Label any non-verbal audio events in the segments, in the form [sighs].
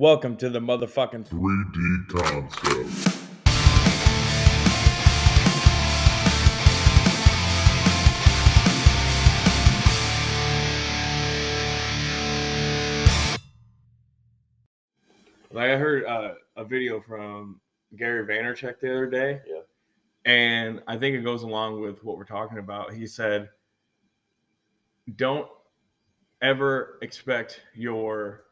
Welcome to the motherfucking 3D concept. Like I heard uh, a video from Gary Vaynerchuk the other day. Yeah. And I think it goes along with what we're talking about. He said, "Don't ever expect your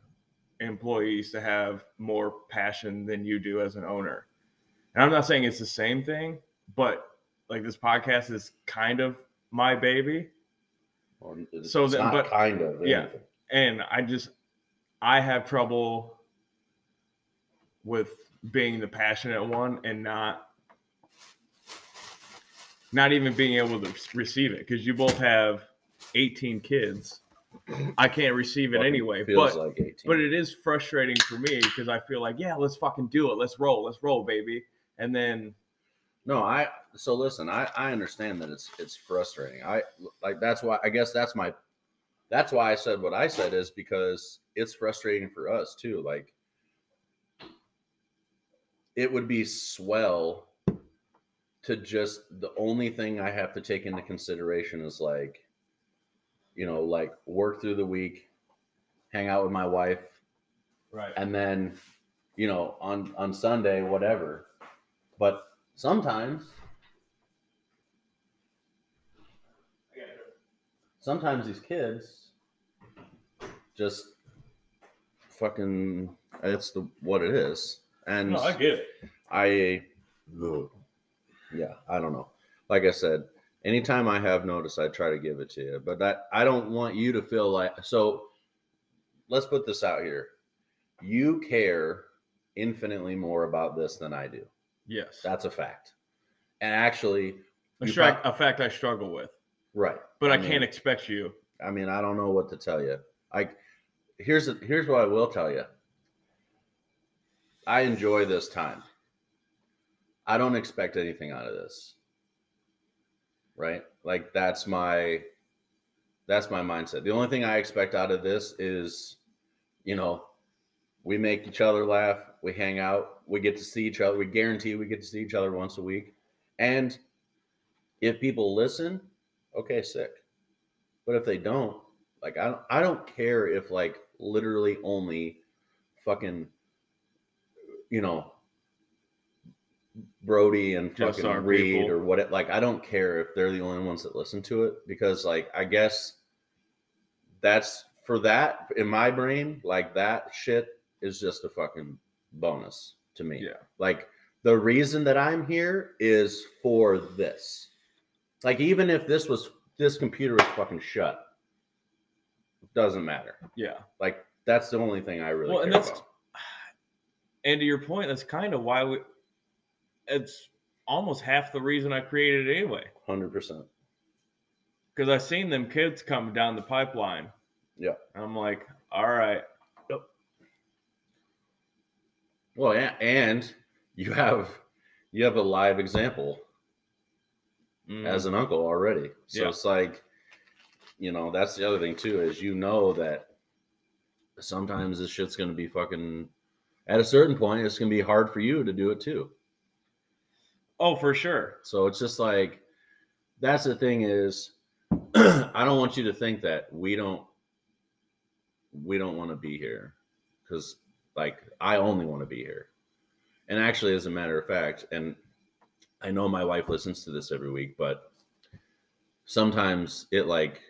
employees to have more passion than you do as an owner." And I'm not saying it's the same thing, but like this podcast is kind of my baby. Well, So not but- kind of yeah. anything. and I just I have trouble with being the passionate one and not not even being able to receive it because you both have 18 kids. I can't receive it anyway, feels but like 18. but it is frustrating for me because I feel like yeah, let's fucking do it, let's roll, let's roll, baby, and then no, I so listen, I I understand that it's it's frustrating. I like that's why I guess that's my that's why I said what I said is because it's frustrating for us too. Like it would be swell to just the only thing I have to take into consideration is like you know, like work through the week, hang out with my wife, right, and then you know on on sunday whatever but sometimes sometimes these kids just fucking it's the what it is and no, I get it. I, yeah, I don't know. Like I said, anytime I have notice, I try to give it to you. But that I don't want you to feel like so. Let's put this out here. You care infinitely more about this than I do. Yes, That's a fact. And actually, a, stra- a fact I struggle with, right. but I, mean, can't expect you. I mean, I don't know what to tell you. I here's here's what I will tell you. I enjoy this time. I don't expect anything out of this. Right? Like that's my that's my mindset. The only thing I expect out of this is, you know, we make each other laugh, we hang out, we get to see each other. We guarantee we get to see each other once a week. And if people listen, okay, sick. But if they don't, like I don't I don't care if like literally only fucking you know Brody and fucking Reed people. or what it like I don't care if they're the only ones that listen to it because like I guess that's for that in my brain like that shit is just a fucking bonus to me. Yeah. Like the reason that I'm here is for this. Like even if this was this computer is fucking shut, it doesn't matter. Yeah. Like that's the only thing I really Well, and care that's- about. [sighs] And to your point, that's kind of why we. It's almost half the reason I created it anyway, Hundred percent. because I seen them kids come down the pipeline. Yeah. I'm like, all right, Yep. Well, yeah, and you have you have a live example mm, as an uncle already. So Yeah. it's like, you know, that's the other thing too, is you know that sometimes this shit's gonna be fucking at a certain point, it's gonna be hard for you to do it too. Oh for sure. So it's just like that's the thing is [clears throat] I don't want you to think that we don't we don't want to be here cuz like I only want to be here. And actually as a matter of fact and I know my wife listens to this every week but sometimes it like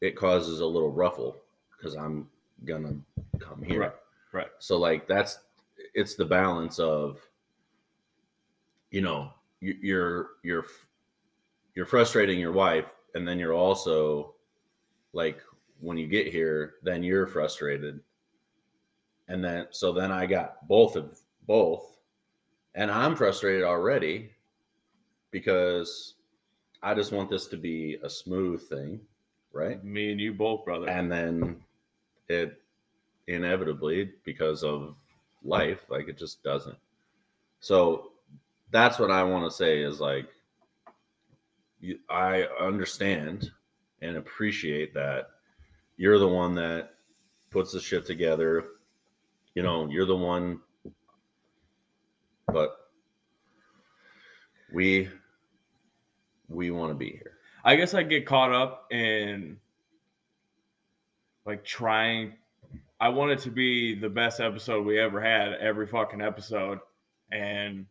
it causes a little ruffle cuz I'm going to come here. Right. Right. So like that's it's the balance of you know you- you're you're you're frustrating your wife and then you're also like when you get here then you're frustrated and then so then I got both of both and I'm frustrated already because I just want this to be a smooth thing, right? Me and you both, brother. and then it inevitably because of life like it just doesn't so that's what i want to say is like you, i understand and appreciate that you're the one that puts the shit together. You know, you're the one. But we we want to be here. I guess I get caught up in like trying. I want it to be the best episode we ever had, every fucking episode. And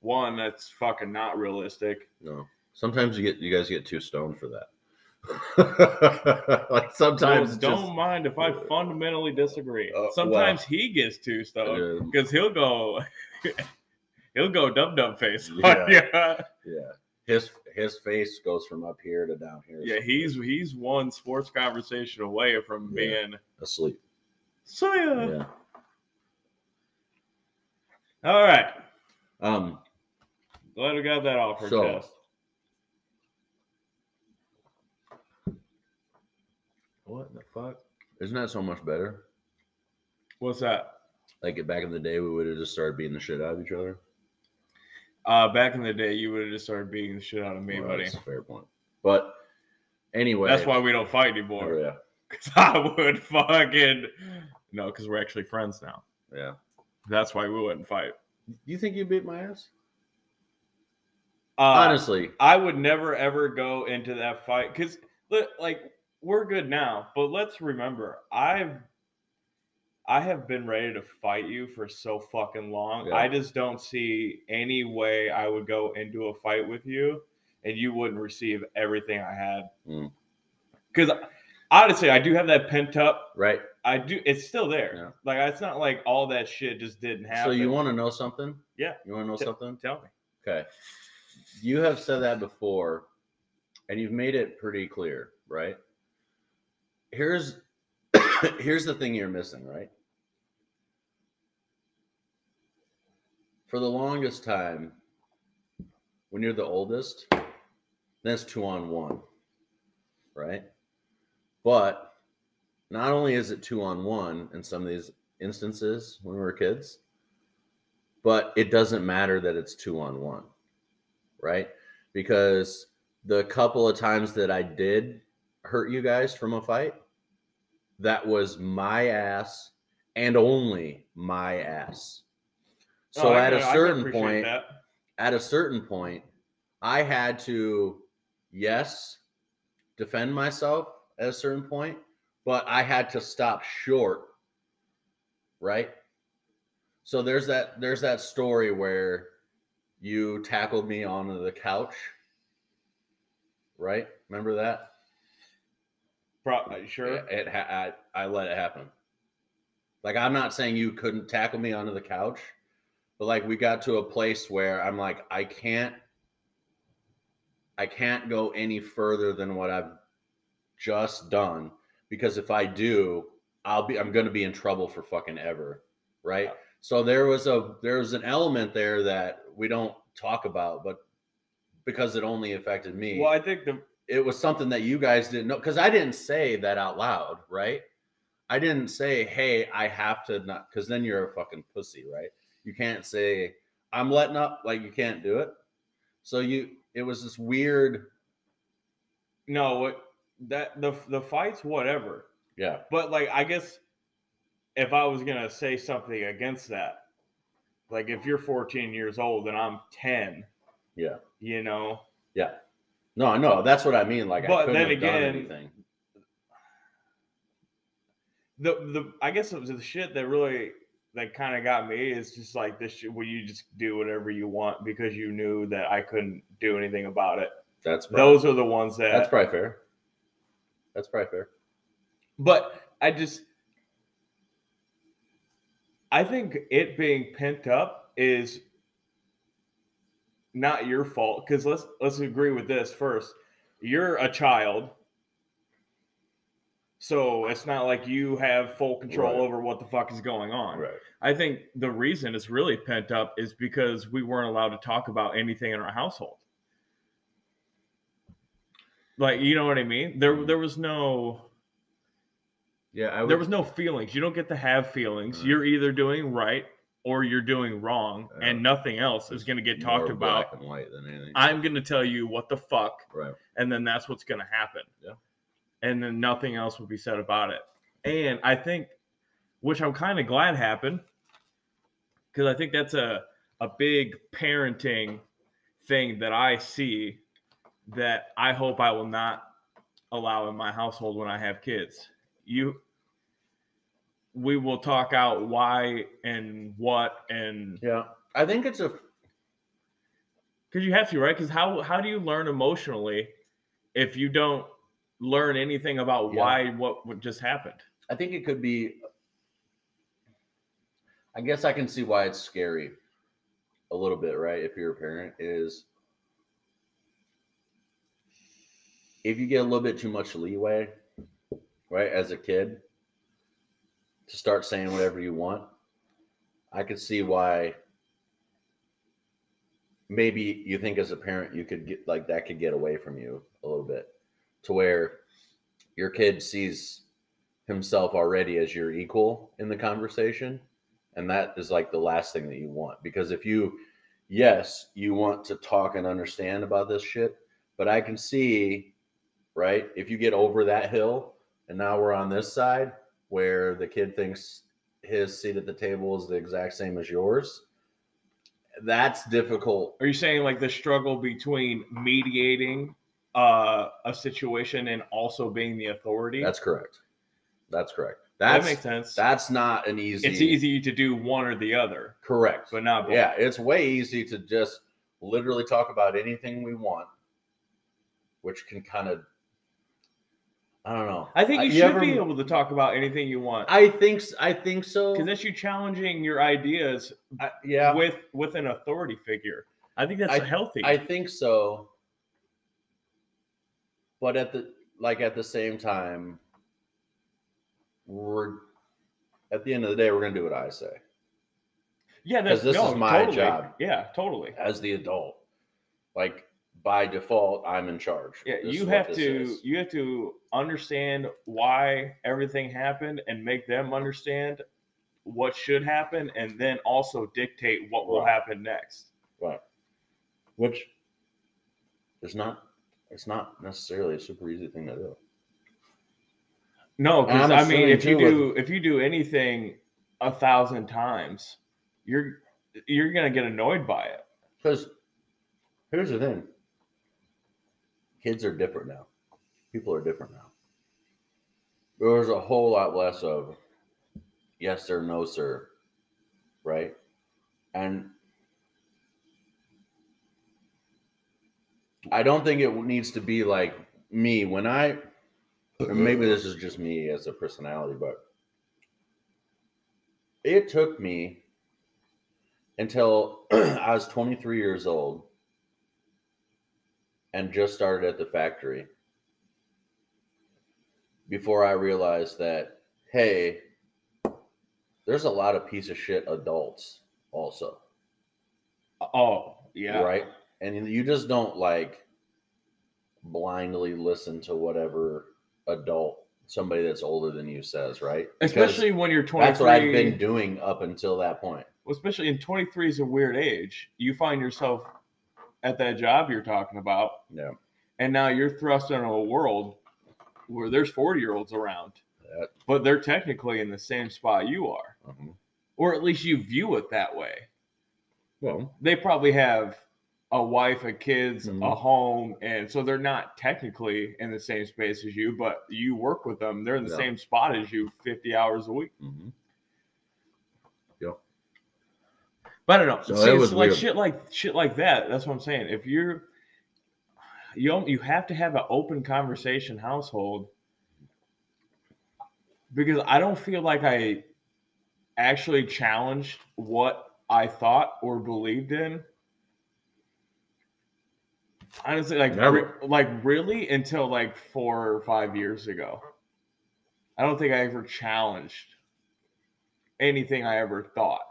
one, that's fucking not realistic. No. Sometimes you get you guys get too stoned for that. [laughs] like sometimes don't just- mind if I fundamentally disagree. Uh. Sometimes he gets too stoned because he'll go, [laughs] he'll go dum dum face. Yeah. yeah, yeah. His his face goes from up here to down here. yeah. He's he's one sports conversation away from Yeah. being. asleep. So yeah. Yeah. All right. Um Glad we got that off our So- chest. what the fuck? Isn't that so much better? What's that? Like back in the day, we would have just started beating the shit out of each other. Uh, back in the day, you would have just started beating the shit out of me, Well, buddy. That's a fair point. But anyway, That's why we don't fight Oh, anymore. yeah, [laughs] Because I would fucking no, because we're actually friends now. yeah. That's why we wouldn't fight. You think you beat my ass? Uh, Honestly, I would never ever go into that fight because like we're good now, but let's remember I've I have been ready to fight you for so fucking long. Yeah. I just don't see any way I would go into a fight with you and you wouldn't receive everything I had. Mm. Because honestly, I do have that pent up. right? I do. It's still there. Yeah. Like it's not like all that shit just didn't happen. So you want to know something? Yeah. You want to know T- something? tell me? Okay. You have said that before, and you've made it pretty clear, right? Here's [coughs] here's the thing you're missing, right? For the longest time, when you're the oldest, then it's two on one, right? But not only is it two on one in some of these instances when we were kids, but it doesn't matter that it's two on one, right? Because the couple of times that I did hurt you guys from a fight, that was my ass and only my ass. So Oh, at a certain point, that. at a certain point, I had to, yes, defend myself at a certain point, but I had to stop short, right? So there's that there's that story where you tackled me onto the couch, right? Remember that? Pro- are you sure? It, it ha- I, I let it happen. Like I'm not saying you couldn't tackle me onto the couch, but like we got to a place where I'm like I can't I can't go any further than what I've just done because if I do, I'll be I'm going to be in trouble for fucking ever, right? Yeah. So there was a there was an element there that we don't talk about, but because it only affected me Well, I think the it was something that you guys didn't know because I didn't say that out loud, right? I didn't say, "Hey, I have to not," because then you're a fucking pussy, right? You can't say, "I'm letting up," like you can't do it. So you, it was this weird, no what that the the fights whatever. yeah, But like I guess if I was gonna say something against that, like if you're 14 years old and I'm 10, yeah, you know, yeah. No, I know that's what I mean. Like, I But then again- anything. the the I guess it was the shit that really that kind of got me is just like this shit where you just do whatever you want because you knew that I couldn't do anything about it. That's probably, Those are the ones that that's probably fair. That's probably fair. But I just I think it being pent up is not your fault because let's let's agree with this first. You're a child. So it's not like you have full control Right. over what the fuck is going on. Right. I think the reason it's really pent up is because we weren't allowed to talk about anything in our household. Like, you know what I mean? There there was no Yeah, I would, there was no feelings. You don't get to have feelings. Right. You're either doing right or you're doing wrong, Yeah. and nothing else is going to get talked about. black and white than anything. I'm going to tell you what the fuck, right. and then that's what's going to happen. Yeah. And then nothing else will be said about it. And I think which I'm kind of glad happened because I think that's a a big parenting thing that I see that I hope I will not allow in my household when I have kids. You we will talk out why and what and Yeah. I think it's a because you have to right because how how do you learn emotionally if you don't learn anything about Yeah. why what, what just happened I think it could be. I guess I can see why it's scary a little bit, right? If you're a parent, is if you get a little bit too much leeway, right, as a kid to start saying whatever you want, I could see why maybe you think as a parent you could get like that could get away from you a little bit to where your kid sees himself already as your equal in the conversation and that is like the last thing that you want. Because if you yes you want to talk and understand about this shit but i can see right? If you get over that hill and now we're on this side where the kid thinks his seat at the table is the exact same as yours that's difficult. Are you saying like the struggle between mediating uh, a situation and also being the authority? That's correct. That's correct. That makes sense. that's not an easy it's easy to do one or the other. Correct. But not both. Yeah, it's way easy to just literally talk about anything we want, which can kind of, I don't know. i think Uh, you should ever- be able to talk about anything you want I think I think so. because that's you challenging your ideas I, yeah, with with an authority figure i think that's healthy I think so. But at the like at the same time, we're at the end of the day, we're gonna do what I say yeah that's this no, is my totally. job. yeah totally as the adult. Like by default, I'm in charge. Yeah, This you have to is. you have to understand why everything happened and make them understand what should happen and then also dictate what will Right. happen next. Right. Which is not it's not necessarily a super easy thing to do. No, because I'm mean if you do if you do anything a thousand times, you're you're gonna get annoyed by it. Because here's the thing. Kids are different now. People are different now. There's a whole lot less of yes sir, no sir. Right? And I don't think it needs to be like me when I maybe this is just me as a personality, but it took me until [clears throat] I was 23 years old and just started at the factory before I realized that, hey, there's a lot of piece of shit adults also, Oh, yeah. right? And you just don't like blindly listen to whatever adult somebody that's older than you says, right? Because Especially when you're 23. that's what I've been doing up until that point. well, especially in 23 is a weird age. You find yourself at that job you're talking about, Yeah. and now you're thrust into a world where there's 40 year olds around, but they're technically in the same spot you are, Mhm. or at least you view it that way. Well, They probably have a wife, a kids, a Mhm. home, and so they're not technically in the same space as you, but you work with them. They're in the Yeah. same spot as you 50 hours a week. mhm. But I don't know. So See, it's like weird. shit like shit like that. That's what I'm saying. If you're you don't- you have to have an open conversation household because I don't feel like I actually challenged what I thought or believed in. Honestly, like re- like really until like four or five years ago. I don't think I ever challenged anything I ever thought.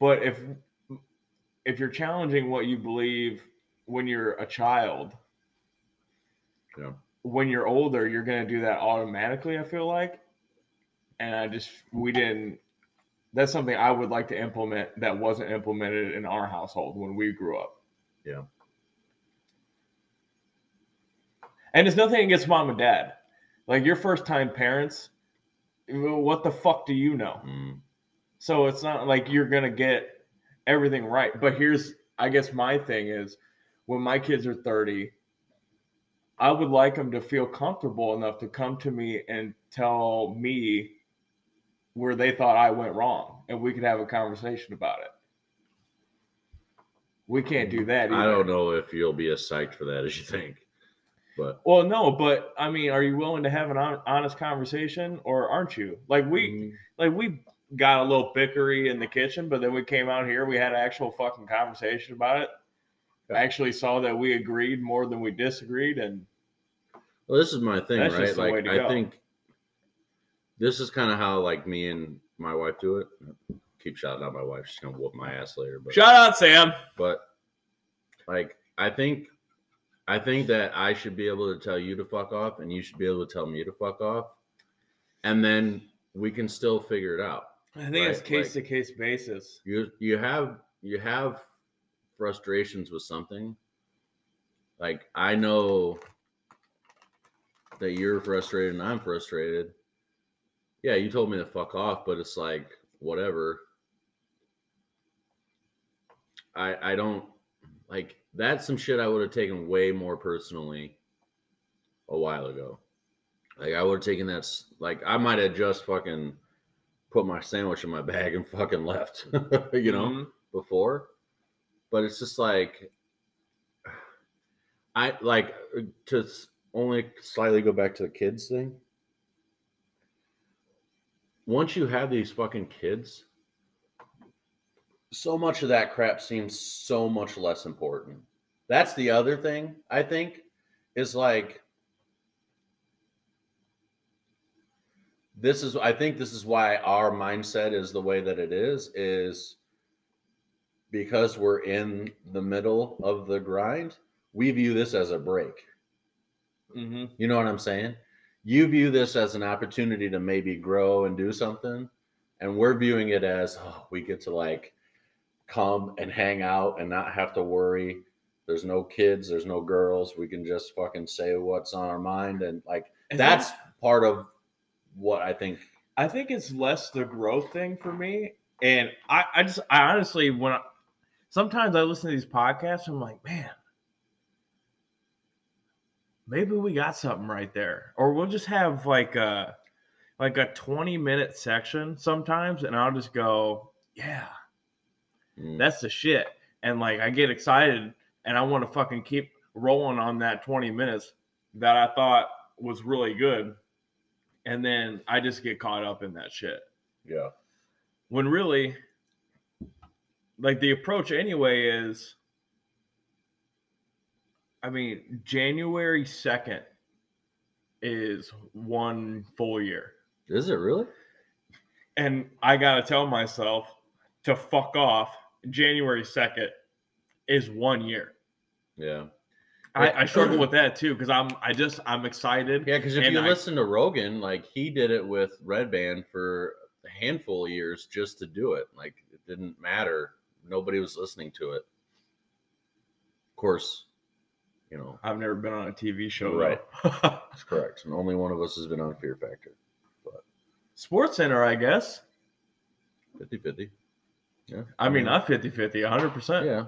But if if you're challenging what you believe when you're a child, Yeah. when you're older, you're gonna do that automatically. I feel like, and I just we didn't. That's something I would like to implement that wasn't implemented in our household when we grew up. Yeah. And it's nothing against mom and dad. Like your first time parents, what the fuck do you know? Mm, So it's not like you're gonna get everything right. But here's, I guess, my thing is, when my kids are 30, I would like them to feel comfortable enough to come to me and tell me where they thought I went wrong, and we could have a conversation about it. We can't do that. I don't know if you'll be as psyched for that as you think, but Well, no, but I mean, are you willing to have an honest conversation, or aren't you? Like we, Mm, like we got a little bickery in the kitchen, but then we came out here, we had an actual fucking conversation about it. I actually saw that we agreed more than we disagreed, and well, this is my thing, right? just the way Like I go. think this is kind of how like me and my wife do it. Keep shouting out my wife; she's gonna whoop my ass later. But shout out Sam. but like I think I think that I should be able to tell you to fuck off, and you should be able to tell me to fuck off, and then we can still figure it out. I think it's Right, case to case basis. you you have you have frustrations with something. Like i know that you're frustrated and i'm frustrated. Yeah you told me to fuck off but it's like whatever. I i don't like that's some shit i would have taken way more personally a while ago. Like i would have taken that like i might have just fucking put my sandwich in my bag and fucking left [laughs] you know Mhm. before, but it's just like I like to only slightly go back to the kids thing. Once you have these fucking kids, so much of that crap seems so much less important. That's the other thing I think is like this is I think this is why our mindset is the way that it is is because we're in the middle of the grind, we view this as a break. Mhm. You know what I'm saying? You view this as an opportunity to maybe grow and do something, and we're viewing it as oh, we get to like come and hang out and not have to worry. There's no kids, there's no girls. We can just fucking say what's on our mind, and like I that's part of what I think. I think it's less the growth thing for me. And I, I just, I honestly, when I, sometimes I listen to these podcasts, I'm like, man, maybe we got something right there. Or we'll just have like a, like a 20 minute section sometimes, and I'll just go, yeah, Mm, that's the shit. And like, I get excited and I want to fucking keep rolling on that 20 minutes that I thought was really good. And then I just get caught up in that shit. Yeah, when really like the approach anyway is i mean january 2nd is one full year. Is it really? and i gotta tell myself to fuck off january 2nd is one year. Yeah, I, I struggle with that too because i'm i just i'm excited yeah. Because if you I- listen to Rogan, like he did it with Redban for a handful of years just to do it. Like it didn't matter. Nobody was listening to it. Of course, you know i've never been on a tv show Right. [laughs] that's correct. And only one of us has been on Fear Factor. But sports center i guess 50-50. Yeah, i mean not 50-50 100% yeah.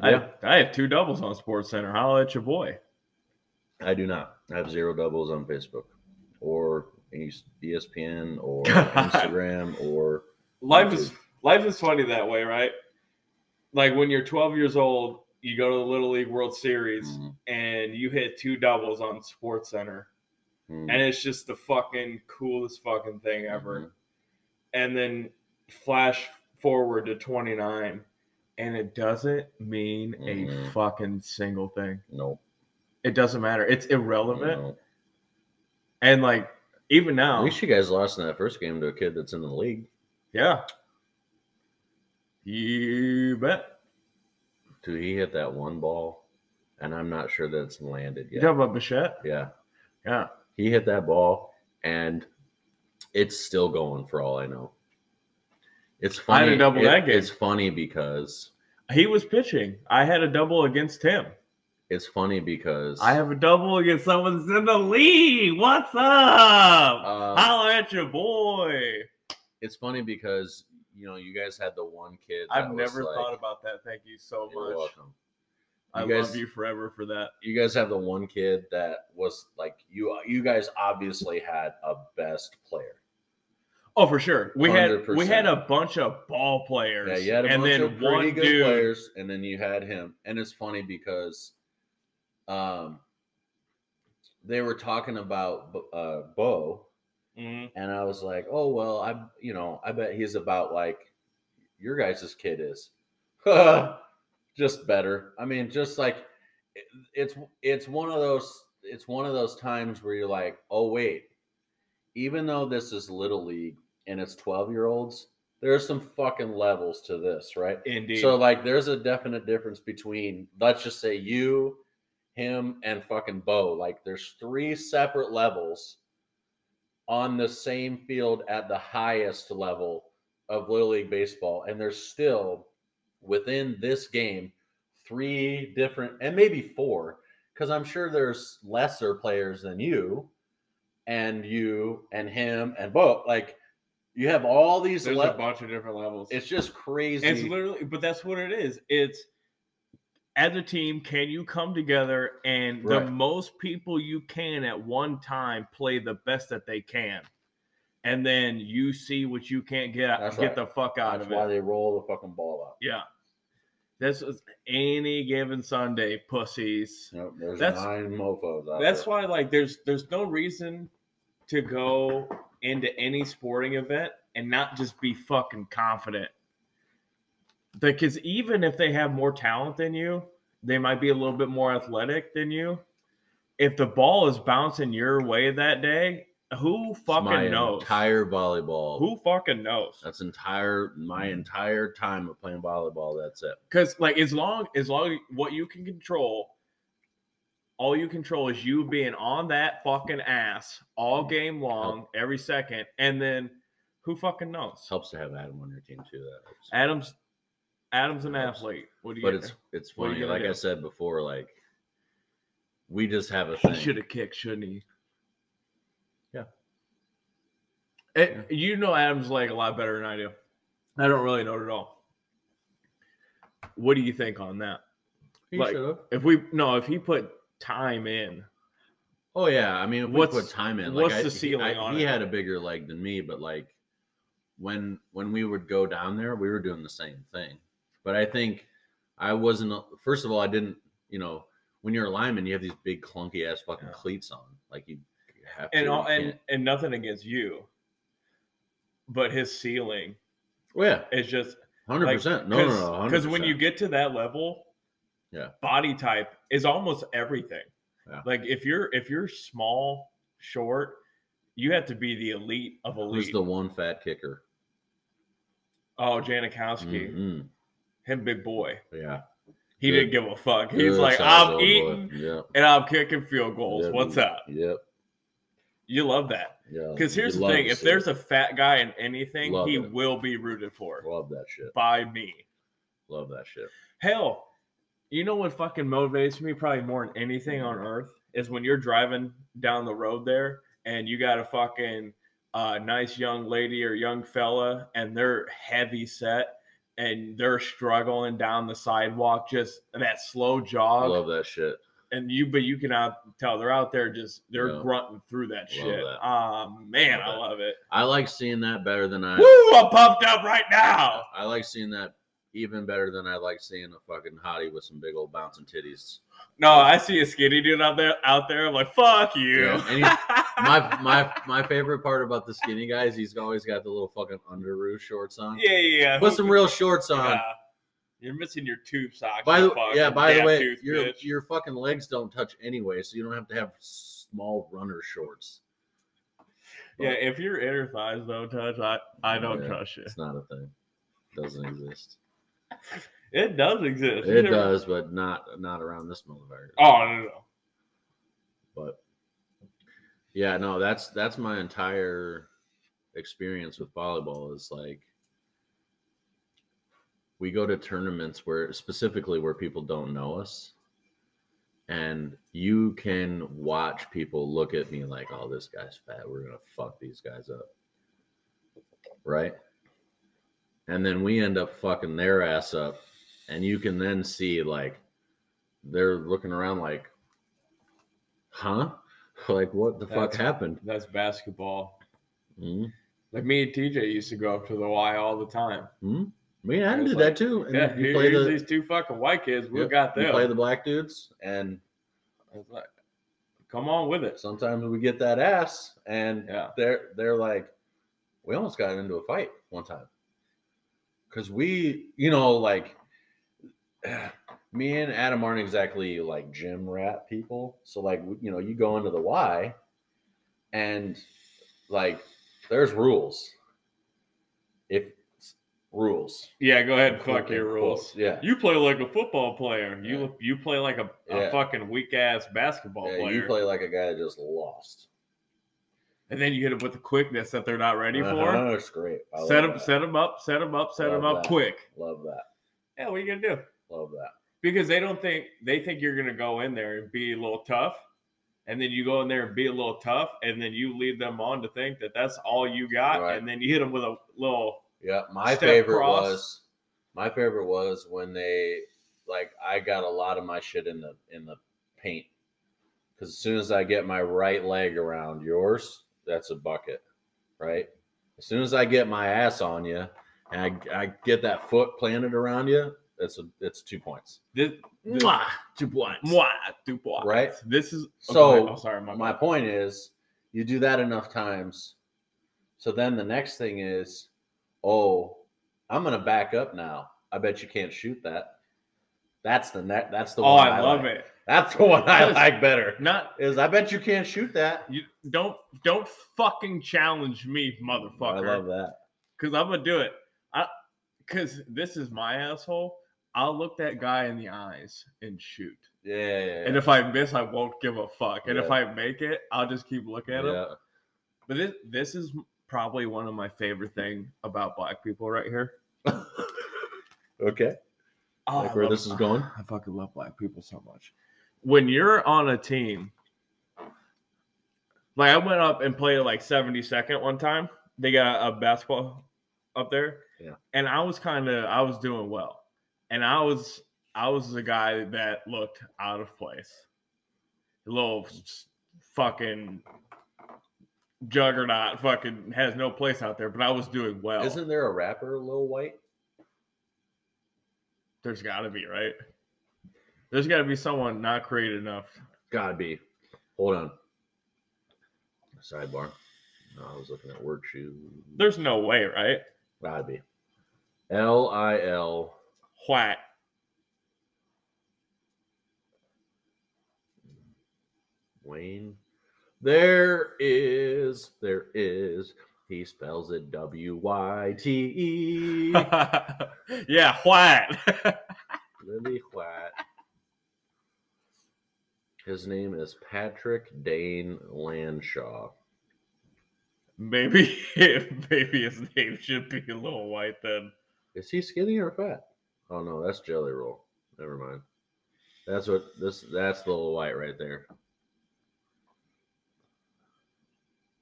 I, Yeah, I have two doubles on Sports Center. Holla at your boy. I do not. I have zero doubles on Facebook or ESPN or [laughs] Instagram or Life is life is funny that way, right? Like when you're 12 years old, you go to the Little League World Series Mm, and you hit two doubles on Sports Center, mm, and it's just the fucking coolest fucking thing ever. mhm. And then flash forward to 29, and it doesn't mean a Mhm. fucking single thing. Nope. It doesn't matter. It's irrelevant. no. And like even now, At least you guys lost in that first game to a kid that's in the league. Yeah. You bet. Dude, he hit that one ball, and I'm not sure that it's landed You yet. talking about Bichette? Yeah, Yeah. he hit that ball, and it's still going for all I know. It's I had funny. a double it- that game. It's funny because He was pitching. I had a double against him. it's funny because I have a double against someone that's in the league. What's up? um, Holler at your boy. it's funny because you know you guys had the one kid. I've never like- thought about that. Thank you so You're much. welcome. I You guys- love you forever for that. You guys have the one kid that was like you. You guys obviously had a best player. Oh, for sure. We had we 100%. had a bunch of ball players. Yeah, you had a and bunch then of pretty one good dude. players, and then you had him. And it's funny because, um, they were talking about uh Bo, Mhm. and I was like, oh well, I you know I bet he's about like your guys' kid is, [laughs] just better. I mean, just like it- it's it's one of those it's one of those times where you're like, oh wait, even though this is little league and it's twelve year olds, there's some fucking levels to this, right? Indeed. So like, there's a definite difference between let's just say you, him, and fucking Bo. Like, there's three separate levels on the same field at the highest level of Little League baseball, and there's still within this game three different and maybe four because I'm sure there's lesser players than you and you and him and Bo. Like, you have all these. There's le- a bunch of different levels. it's just crazy. It's literally, but that's what it is. It's as a team, can you come together and Right. the most people you can at one time play the best that they can, and then you see what you can't get get right. the fuck out That's of why it. Why they roll the fucking ball out. Yeah, this is any given Sunday, pussies. Yep, there's That's- nine mofo's out That's there. why, like, there's there's no reason to go into any sporting event and not just be fucking confident. Because even if they have more talent than you, they might be a little bit more athletic than you. If the ball is bouncing your way that day, who fucking my knows? Entire volleyball. Who fucking knows? That's entire my entire time of playing volleyball. That's it. Because like as long as long what you can control, all you control is you being on that fucking ass all mm-hmm. game long, every second, and then who fucking knows? helps to have Adam on your team too. That helps. Adam's Adam's an athlete. What do you? but it's it's what are you funny. Like I said before, like we just have a he should have kicked, shouldn't he? Yeah. It- Yeah. You know Adam's leg a lot better than I do. I don't really know it at all. What do you think on that? He like- should have. If we no, if he put time in, Oh yeah, I mean, What's- put time in, what's like, I- the he- ceiling I- on he it? had a bigger leg than me, but like when when we would go down there, we were doing the same thing. But I think I wasn't. First of all, I didn't. You know, when you're a lineman, you have these big clunky ass fucking Yeah. cleats on. Like you have to. and you all, and can't- and nothing against you, but his ceiling oh yeah, it's just hundred percent. No, no, no, because when you get to that level, Yeah. body type is almost everything. Yeah. Like if you're if you're small, short, you have to be the elite of elite. who's the one fat kicker? oh, Janikowski, Mhm. him big boy. Yeah, He Good. didn't give a fuck. He's Good like, I'm eating Yep. and I'm kicking field goals. Yep. What's up? Yep. You love that. Yeah. Because here's the thing: if there's it. a fat guy in anything, Love he it. will be rooted for love that shit. by me. Love that shit. Hell, you know what fucking motivates me probably more than anything on earth is when you're driving down the road there and you got a fucking uh, nice young lady or young fella and they're heavy set and they're struggling down the sidewalk, just that slow jog. love that shit. and you, but you can out, tell they're out there just they're Yeah. grunting through that shit. that. Ah man, Love I love it. I like seeing that better than I. Woo! I'm pumped up right now. I like seeing that even better than I like seeing a fucking hottie with some big old bouncing titties. No, I see a skinny dude out there. Out there, I'm like, fuck you. Yeah, My my my favorite part about the skinny guys, he's always got the little fucking underoos shorts on. yeah, yeah, yeah. Put some real shorts on. Yeah. You're missing your tube socks. By the yeah, by the way, tooth your bitch. your fucking legs don't touch anyway, so you don't have to have small runner shorts. yeah. If your inner thighs don't touch, I I don't Yeah, trust you. It's not a thing. It Doesn't exist. It does exist. You It never- does, but not not around this motherfucker. Oh no, no, no. but yeah no that's that's my entire experience with volleyball is like we go to tournaments where specifically where people don't know us and you can watch people look at me like, "Oh, this guy's fat. We're gonna fuck these guys up," right? And then we end up fucking their ass up, and you can then see like they're looking around like, "Huh? [laughs] Like what the fuck happened?" That's basketball. Mhm. Like me and TJ used to go up to the Y all the time. Mhm. Me, I It did like, that too. And yeah, you play the these two fucking white kids. We Yep, got you them. play the black dudes, and I was like, come on with it. sometimes we get that ass, and Yeah. they're they're like, we almost got into a fight one time because we, you know, like [sighs] me and Adam aren't exactly like gym rat people, so like you know, you go into the Y, and like there's rules. If rules, Yeah, go ahead and fuck your rules. yeah, You play like a football player. You Yeah. you play like a, a Yeah. fucking weak ass basketball yeah, player. you play like a guy that just lost. And then you hit them with the quickness that they're not ready Uh-huh, for. It's great. I Set them, that. set them up, set them up, set them up that. quick. Love that. Yeah, what are you gonna do? Love that. Because they don't think they think you're gonna go in there and be a little tough, and then you go in there and be a little tough, and then you lead them on to think that that's all you got, Right. and then you hit them with a little. Yeah, my favorite cross. was my favorite was when they like I got a lot of my shit in the in the paint because as soon as I get my right leg around yours, that's a bucket, right? As soon as I get my ass on you and I, I get that foot planted around you, it's a it's two points. This, this Mwah! Two points. Mwah, two points. Right? This is So, go ahead. Oh, sorry, my, my point is you do that enough times so then the next thing is oh i'm gonna back up now i bet you can't shoot that that's the net that's the Oh, one I love like. it. That's the one i like better Not is i bet you can't shoot that you. Don't don't fucking challenge me, motherfucker. i love that Cause I'm gonna do it. I cause this is my asshole. I'll look that guy in the eyes and shoot. yeah, yeah, yeah. And if I miss, I won't give a fuck. And if I make it, I'll just keep looking at him. yeah. But this this is probably one of my favorite thing about black people right here. [laughs] okay Oh, Like I where love- this is going? [sighs] I fucking love black people so much. When you're on a team, like I went up and played like 72nd one time. They got a basketball up there. Yeah. And I was kind of I was doing well. And I was I was the guy that looked out of place. A little fucking juggernaut fucking has no place out there, but I was doing well. isn't there a rapper lil white There's got to be, right? There's got to be someone not creative enough. gotta be hold on sidebar no, i was looking at word shoe There's no way, right? gotta be l-i-l Whack. Wayne. There is, there is. He spells it W Y T E. [laughs] yeah, whack. [laughs] Lily White. His name is Patrick Dane Lanshaw. maybe, [laughs] maybe his name should be a little white then. Is he skinny or fat? Oh no, that's Jelly Roll. Never mind. That's what this. That's Little White right there.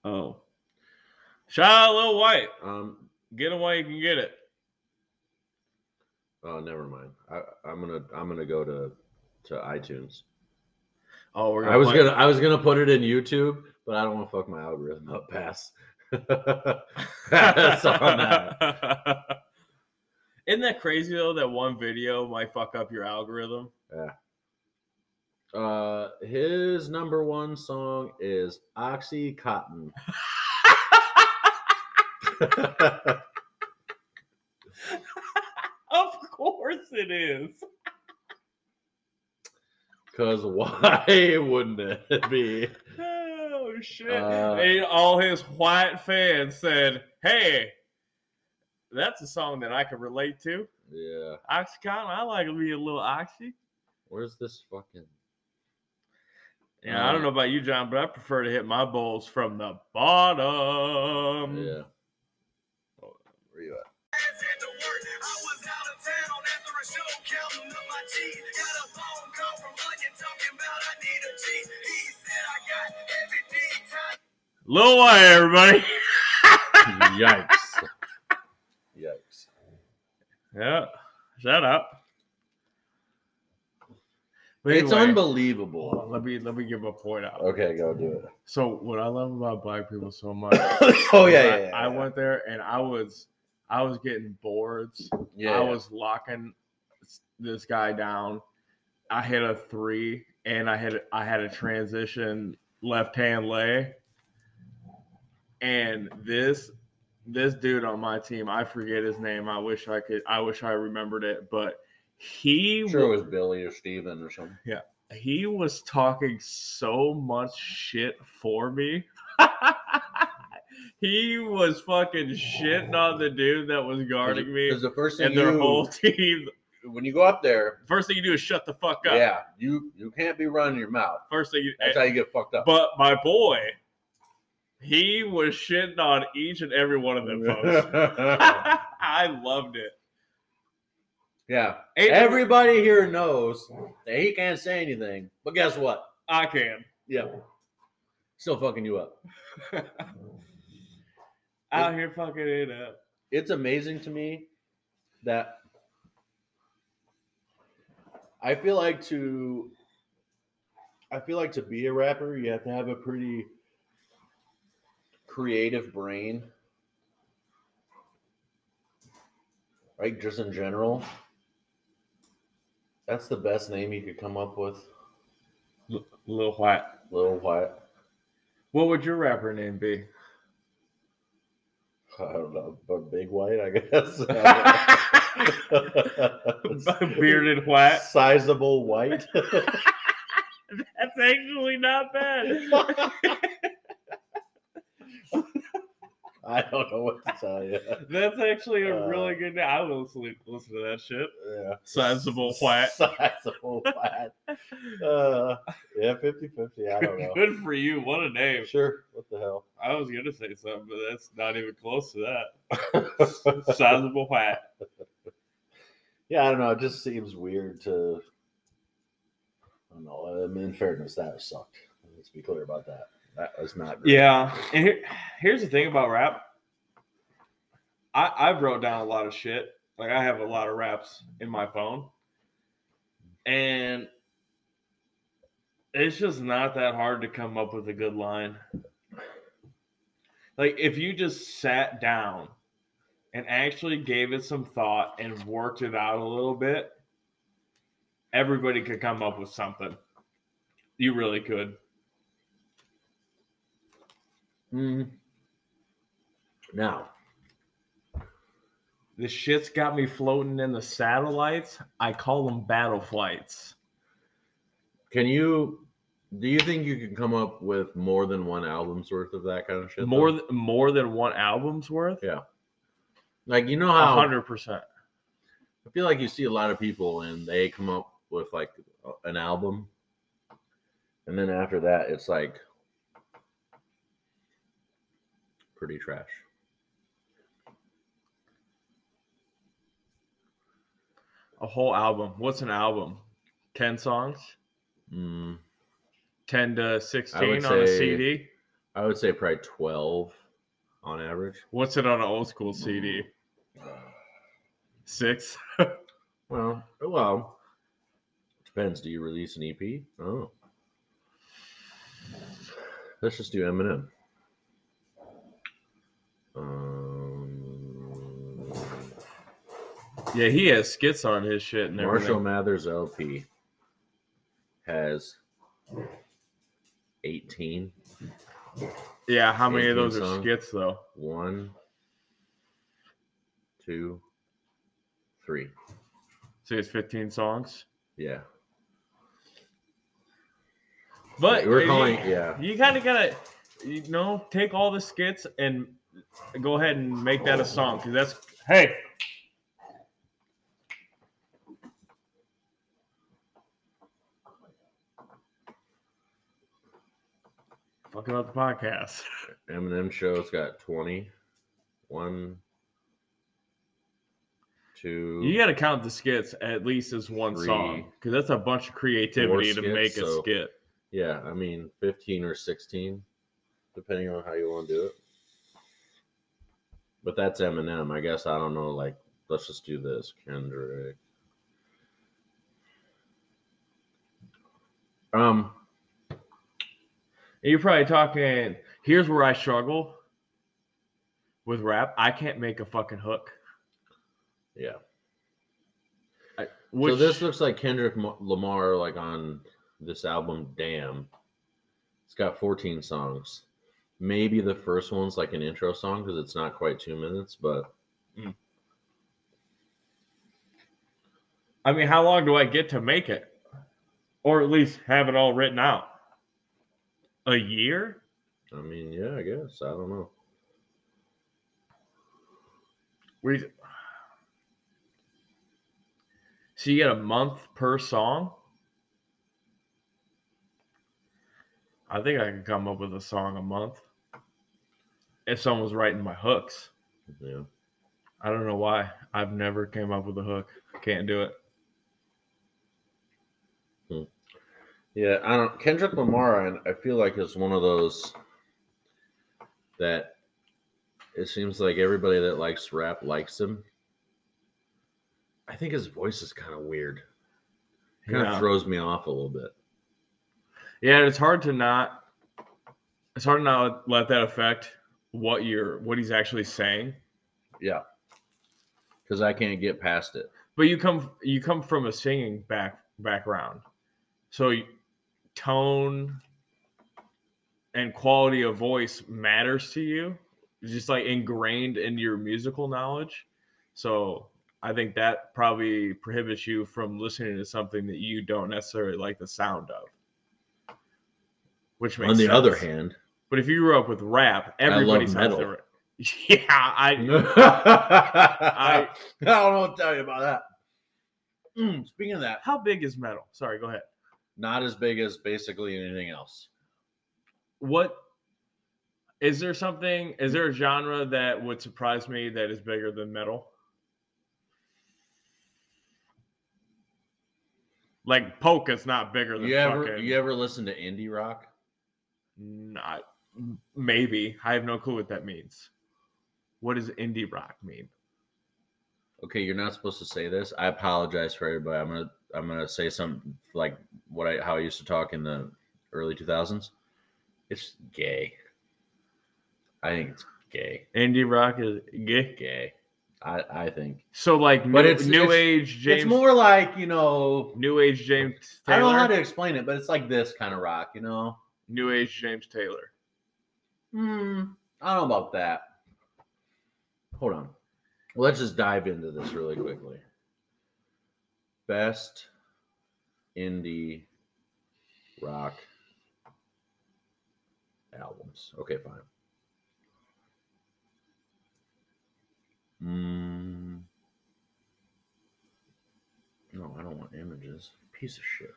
Oh. Shout out Lil Wyte. Um. Get him while you can get it. Oh, never mind. I, I'm gonna. I'm gonna go to to iTunes. Oh, we're I was play- gonna I was gonna put it in YouTube, but I don't want to fuck my algorithm up. Pass. [laughs] Pass on that. Isn't that crazy though that one video might fuck up your algorithm? Yeah. Uh, his number one song is Oxy Cotton. [laughs] [laughs] Of course it is. Cause why [laughs] wouldn't it be? Oh shit! Uh, and all his white fans said, "Hey, that's a song that I can relate to." Yeah. Oxycontin, I like to be a little oxy. Where's this fucking? Yeah, I don't know about you, John, but I prefer to hit my bowls from the bottom. Yeah. Lil Wayne, everybody. [laughs] Yikes. Yikes. yeah, shut up. But It's anyway, unbelievable. Let me let me give a point out. Okay, go do it. So what I love about black people so much. [coughs] oh is yeah, I, yeah, yeah. I went there and I was I was getting boards. Yeah, I yeah. was locking this guy down. I hit a three and I had I had a transition left hand lay. And this this dude on my team, I forget his name. I wish I could I wish I remembered it, but he I'm sure wa- it was Billy or Steven or something. Yeah, he was talking so much shit for me. [laughs] he was fucking shitting on the dude that was guarding me Because the first thing and their you, whole team. when you go up there, First thing you do is shut the fuck up. yeah, you you can't be running your mouth. First thing you, That's eh, how you get fucked up. but my boy, he was shitting on each and every one of them folks. [laughs] [laughs] I loved it. yeah, Ain't- everybody here knows that he can't say anything. But guess what? I can. Yeah, still fucking you up. [laughs] Out here fucking it up. it's amazing to me that I feel like to I feel like to be a rapper you have to have a pretty creative brain. Right, just in general. That's the best name you could come up with. L- Lil Wyte. Little White. What would your rapper name be? I don't know, but Big White, I guess. [laughs] [laughs] Bearded White. Sizeable Whyte. [laughs] That's actually not bad. [laughs] I don't know what to tell you. [laughs] That's actually a Uh, really good name. I will listen, listen to that shit. Yeah. Sizeable Whyte. [laughs] Sizeable Whyte. Uh, yeah, 50 50. I don't know. Good for you. What a name. Sure. What the hell? I was gonna say something, but that's not even close to that. Sizable flat. yeah, I don't know. It just seems weird to. I don't know. I mean, in fairness, that sucked. Let's be clear about that. That was not great. Yeah, and here, here's the thing about rap. I I've wrote down a lot of shit. Like I have a lot of raps in my phone, and it's just not that hard to come up with a good line. Like if you just sat down and actually gave it some thought and worked it out a little bit, everybody could come up with something. You really could. Mm. Now, The shit's got me floating in the satellites. I call them battle flights. can you. Do you think you can come up with more than one album's worth of that kind of shit? More though? more than one album's worth. Yeah. Like you know how hundred percent. I feel like you see a lot of people and they come up with like an album, and then after that, it's like pretty trash. A whole album. What's an album? Ten songs. Mm, Ten to sixteen would on a say- CD. I would say probably twelve on average. What's it on an old school CD? Six. [laughs] Well, well, depends. Do you release an EP? Oh, let's just do Eminem. Um, Yeah, he has skits on his shit and Marshall everything. Mathers LP has 18. Yeah, how many of 18 those are skits though? One, two, three. So it's fifteen songs. Yeah. But we're you- calling, yeah. You kind of gotta, you know, take all the skits and go ahead and make that a song because that's hey. Fucking up the podcast. Eminem show's got 20. One, two. You got to count the skits at least as one Three. song because that's a bunch of creativity to make a so- skit. Yeah, I mean, 15 or 16. depending on how you want to do it. But that's Eminem. I guess I don't know. Like, let's just do this, Kendrick. Um, You're probably talking. Here's where I struggle with rap. I can't make a fucking hook. yeah. I, which, so this looks like Kendrick Lamar, like on this album, Damn. It's got 14 songs. Maybe the first one's like an intro song because it's not quite two minutes, but hmm. I mean, how long do I get to make it, or at least have it all written out? A year? I mean, yeah, I guess I don't know. We. So you get a month per song. I think I can come up with a song a month. If someone was writing my hooks, Yeah, I don't know why. I've never came up with a hook. Can't do it. Hmm. yeah. I don't. Kendrick Lamar, I, I feel like is one of those that it seems like everybody that likes rap likes him. I think his voice is kind of weird. Kind of Yeah. throws me off a little bit. Yeah, it's hard to not. It's hard to not let that affect what you're what he's actually saying. Yeah, because I can't get past it. But you come you come from a singing back background, so tone and quality of voice matters to you. It's just like ingrained in your musical knowledge. So I think that probably prohibits you from listening to something that you don't necessarily like the sound of. Which makes On the sense. other hand, But if you grew up with rap, I love everybody sounds metal. [laughs] Yeah, I [laughs] I, I don't know what to tell you about that. Mm, speaking of that, how big is metal? Sorry, go ahead. not as big as basically anything else. What is there something is there a genre that would surprise me that is bigger than metal? Like polka's not bigger than You ever fucking you ever listen to indie rock? not maybe. I have no clue what that means. What does indie rock mean? Okay, you're not supposed to say this. I apologize for everybody. I'm gonna I'm gonna say something like what I how I used to talk in the early 2000s. It's gay. I think it's gay. Indie rock is gay. Gay. I I think. So like But new, it's- new it's- age James It's more like you know. new age James I don't know how to explain it, but it's like this kind of rock. You know. New age James Taylor. Hmm. I don't know about that. Hold on. Let's just dive into this really quickly. Best indie rock albums. Okay, fine. Mm. No, I don't want images. Piece of shit.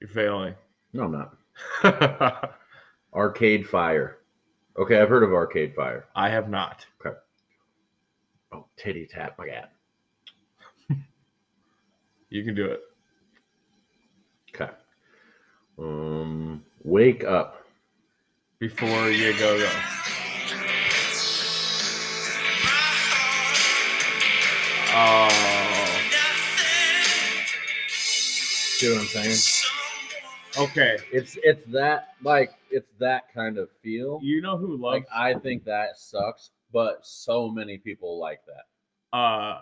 You're failing. No, I'm not. [laughs] Arcade Fire. Okay, I've heard of Arcade Fire. I have not. Okay. Oh, titty tap my cat. [laughs] You can do it. Okay. Um, wake up. Before you go go. Oh, See what I'm saying? Okay. It's it's that like it's that kind of feel. You know who loves Like I think that sucks, but so many people like that. uh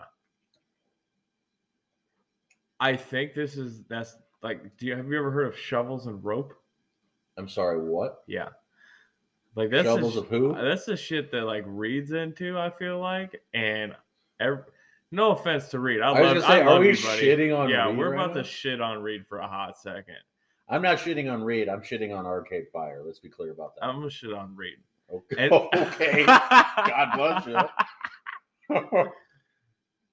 I think this is that's like do you have you ever heard of shovels and rope? I'm sorry, what? Yeah. Like that's Shovels the, of who? that's the shit that like reads into, I feel like. And every, no offense to Reed. I, I was love gonna say, I are love we you, buddy. shitting on Yeah, Reed we're right about now? to shit on Reed for a hot second. I'm not shitting on Reed. I'm shitting on Arcade Fire. Let's be clear about that. I'm gonna shit on Reed. okay. And- [laughs] okay. God bless you. [laughs]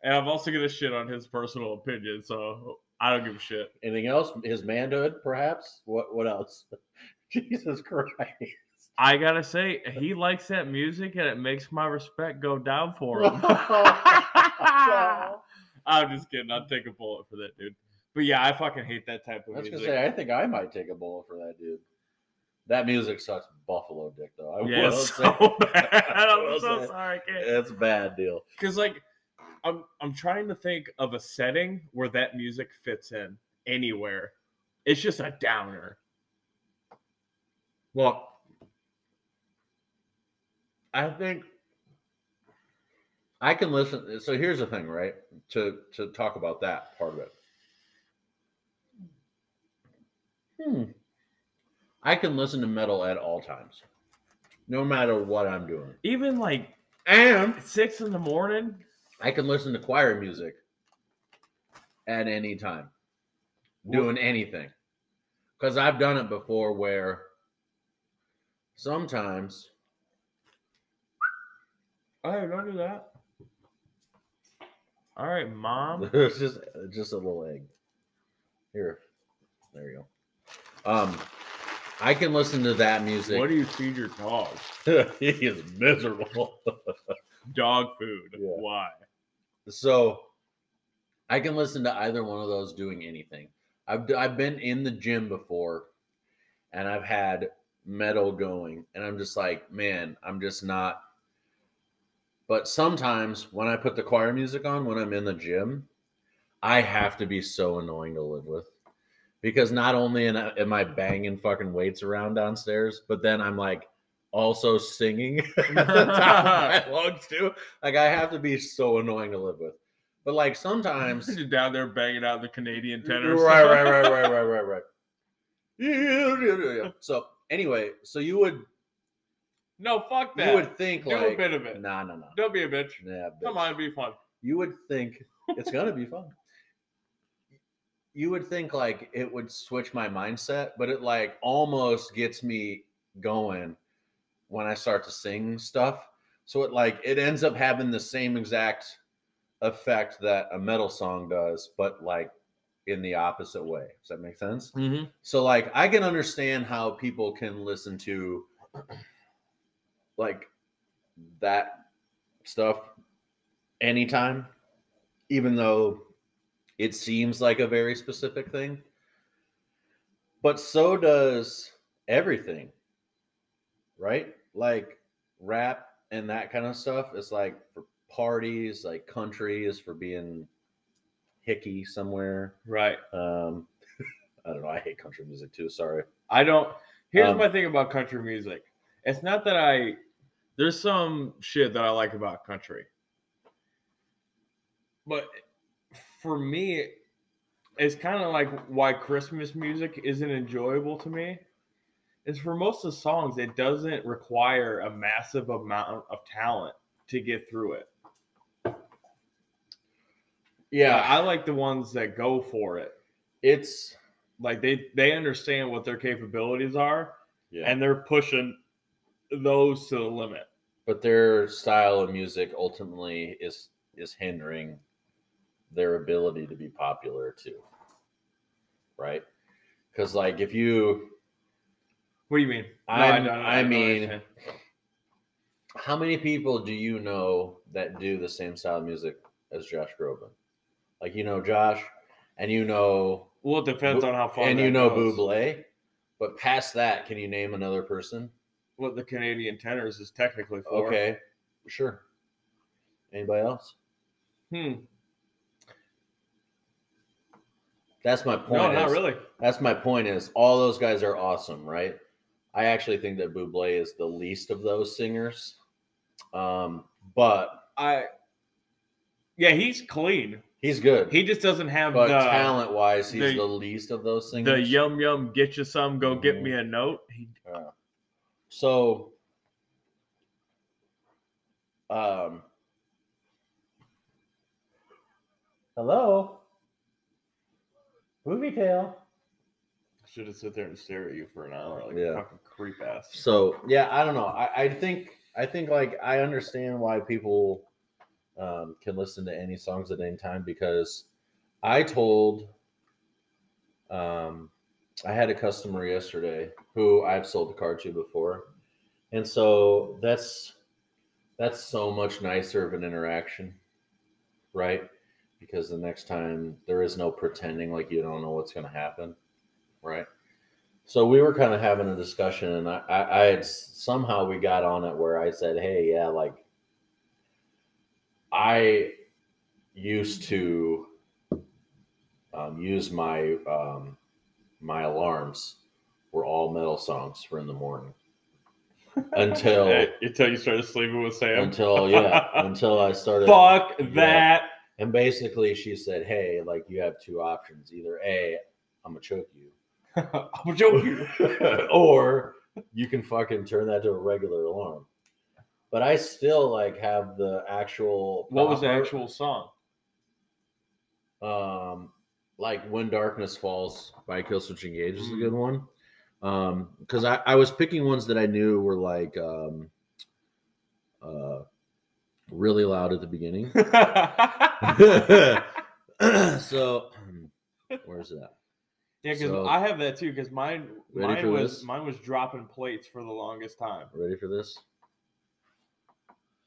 And I'm also gonna shit on his personal opinion, so I don't give a shit. Anything else? His manhood, perhaps? What what else? [laughs] Jesus Christ. I gotta say, he likes that music, and it makes my respect go down for him. I'm just kidding. I'll take a bullet for that, dude. But yeah, I fucking hate that type of I was music. gonna say, I think I might take a bullet for that dude. That music sucks buffalo dick though. I Yeah, will it's say. so [laughs] bad. I [laughs] I'm will so say. sorry. I can't. It's a bad deal. Because like, I'm I'm trying to think of a setting where that music fits in anywhere. It's just a downer. Well, I think I can listen. So here's the thing, right? To to talk about that part of it. Hmm. I can listen to metal at all times, no matter what I'm doing, Even like and six in the morning. I can listen to choir music at any time, doing anything. Because I've done it before where sometimes I don't do that. All right, mom. it's [laughs] just just a little egg. Here. There you go. Um I can listen to that music. What do you feed your dog? [laughs] he is miserable. [laughs] Dog food. Yeah. Why? So I can listen to either one of those doing anything. I've I've been in the gym before and I've had metal going and I'm just like, man, I'm just not but sometimes when I put the choir music on when I'm in the gym, I have to be so annoying to live with. Because not only am I- banging fucking weights around downstairs, but then I'm like also singing [laughs] at the top of my [laughs] lungs too. Like I have to be so annoying to live with. But like sometimes [laughs] You're down there banging out the Canadian tenors. Right, right, right, right, right, right, right. Yeah. So anyway, so you would No, fuck that. you would think Do a like bit of it. nah, nah, nah. Don't be a bitch. Yeah, Come bitch. on, be fun. You would think it's gonna be fun. You would think like it would switch my mindset, but it like almost gets me going when I start to sing stuff. So it like it ends up having the same exact effect that a metal song does, but like in the opposite way. Does that make sense? Mm-hmm. So like I can understand how people can listen to [clears throat] like that stuff anytime, even though it seems like a very specific thing. But so does everything, right? Like rap and that kind of stuff. It's like for parties, like country is for being hicky somewhere. Right. Um, [laughs] I don't know. I hate country music too. Sorry. I don't. Here's Um, my thing about country music. It's not that I. There's some shit that I like about country, but for me, it's kind of like why Christmas music isn't enjoyable to me. Is for most of the songs, it doesn't require a massive amount of talent to get through it. Yeah, I like the ones that go for it. it's Like they they understand what their capabilities are, yeah, and they're pushing those to the limit. but their style of music ultimately is is hindering their ability to be popular too, right? Because like if you, What do you mean? I'm- don't- I don't mean- understand. how many people do you know that do the same style of music as Josh Groban? Like you know Josh, and you know well, it depends on how far. and you know goes. Buble, but past that, can you name another person? What the Canadian tenors is technically for. Okay, sure. Anybody else? Hmm. That's my point. No, not really. That's my point. Is all those guys are awesome, right? I actually think that Buble is the least of those singers. Um, but I. Yeah, he's clean. he's good. He just doesn't have but the talent wise, he's the- the, least of those singers. the yum yum get you some go get Mhm. me a note. He, Uh, so, um, hello, movie tail. should have sit there and stare at you for an hour like Yeah. a fucking creep ass. So yeah, I don't know. I, I think I think like I understand why people um, can listen to any songs at any time because I told um, I had a customer yesterday who I've sold the car to before, and so that's that's so much nicer of an interaction, right? Because the next time there is no pretending like you don't know what's going to happen, right? So we were kind of having a discussion, and I, I, I had somehow we got on it where I said, "Hey, yeah, like I used to um, use my um, my alarms were all metal songs for in the morning until [laughs] until you started sleeping with Sam. until yeah [laughs] until I started. Fuck that. And basically, she said, "Hey, like you have two options: either a, I'm gonna choke you." [laughs] I'm joking. [laughs] or you can fucking turn that to a regular alarm. But I still like have the actual. What was the actual song? Um, like when darkness falls by Killswitch Engage is a good one. Um, because I I was picking ones that I knew were like um, uh, really loud at the beginning. [laughs] [laughs] so [clears throat] where's that? Yeah, because So- I have that too. Because mine, mine was this? mine was dropping plates for the longest time. Ready for this?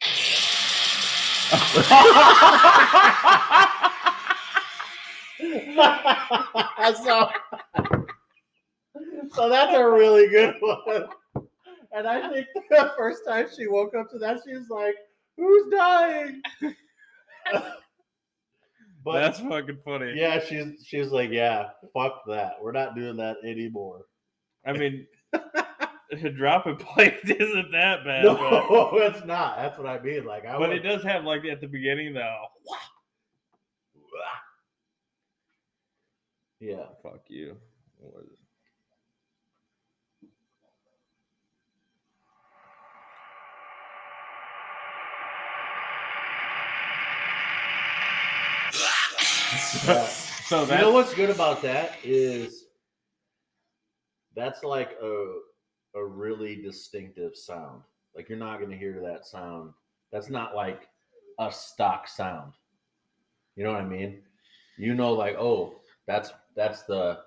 [laughs] so, so that's a really good one. And I think the first time she woke up to that, she was like, "Who's dying?" [laughs] but That's fucking funny. yeah, she's she's like, "Yeah, fuck that. We're not doing that anymore." I mean, [laughs] dropping plates [laughs] isn't that bad, but, No, it's not. That's what I mean. Like, I but would, it does have like at the beginning though. yeah. Fuck you. What is So You know what's good about that is that's like a a really distinctive sound. Like you're not going to hear that sound. That's not like a stock sound. You know what I mean? You know, like oh, that's that's the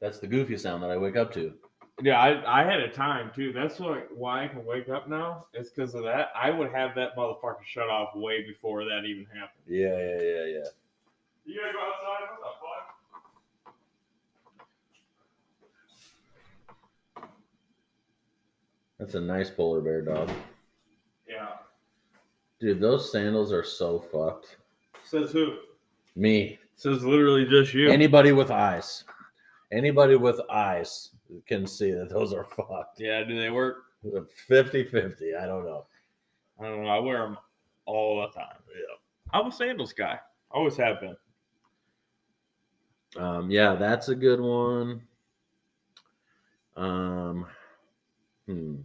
that's the goofy sound that I wake up to. Yeah, I, I had a time too. That's what why I can wake up now. It's because of that. I would have that motherfucker shut off way before that even happened. Yeah, yeah, yeah, yeah. You gotta go outside. What the fuck? That's a nice polar bear dog, Yeah. dude. Those sandals are so fucked. Says who? Me, Says literally just you. anybody with eyes, anybody with eyes can see that those are fucked. yeah. Do they work? 50 50. I don't know. I don't know. I wear them all the time. Yeah. I'm a sandals guy. Always have been. Um, yeah, that's a good one. Um, hmm.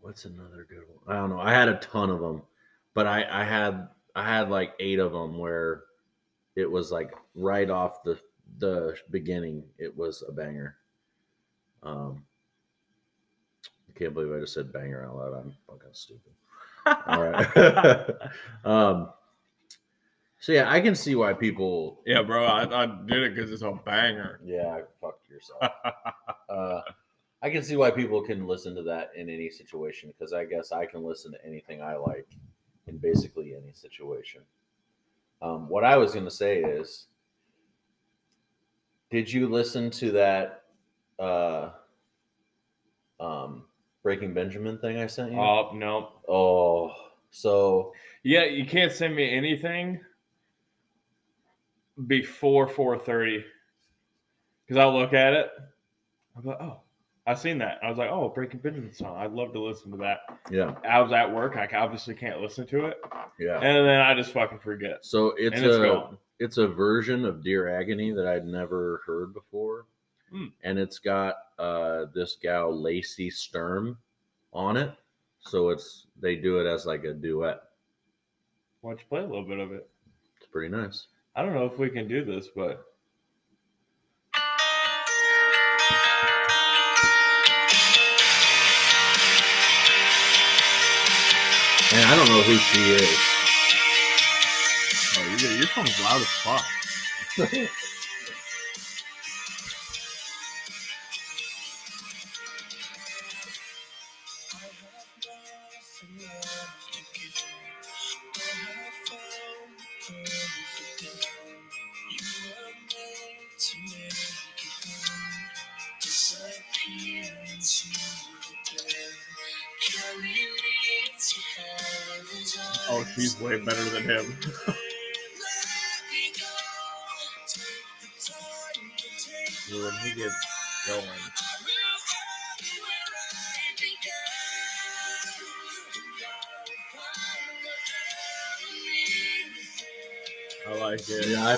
What's another good one? I don't know. I had a ton of them, but I, I had I had like eight of them where it was like right off the the beginning. It was a banger. Um, I can't believe I just said banger out loud. I'm fucking stupid. All right. [laughs] um, so yeah, I can see why people. yeah, bro. I, I did it because it's a banger. Yeah, fuck yourself. uh, I can see why people can listen to that in any situation because I guess I can listen to anything I like in basically any situation. Um, what I was going to say is, did you listen to that uh, um, Breaking Benjamin thing I sent you? Oh no. oh, so Yeah, you can't send me anything before 4:30 because I'll look at it. I'm like, oh, I seen that. I was like, oh, Breaking Benjamin song. I'd love to listen to that. yeah, I was at work. I obviously can't listen to it, yeah. and then I just fucking forget. So it's and it's a gone. it's a version of Dear Agony that I'd never heard before. Hmm. And it's got uh, this gal Lacey Sturm on it. So it's they do it as like a duet. Why don't you play a little bit of it? It's pretty nice. I don't know if we can do this, but And I don't know who she is. oh, your your phone's loud as fuck. [laughs]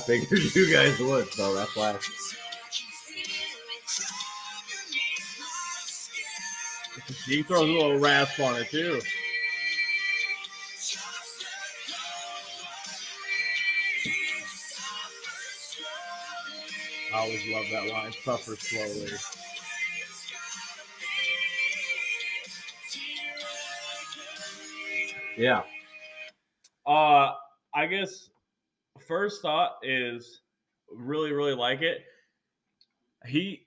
figured you guys would, so that's why. She throws a little rasp on it too. I always love that line. Suffer slowly. Yeah. Uh, I guess first thought is really, really like it. He,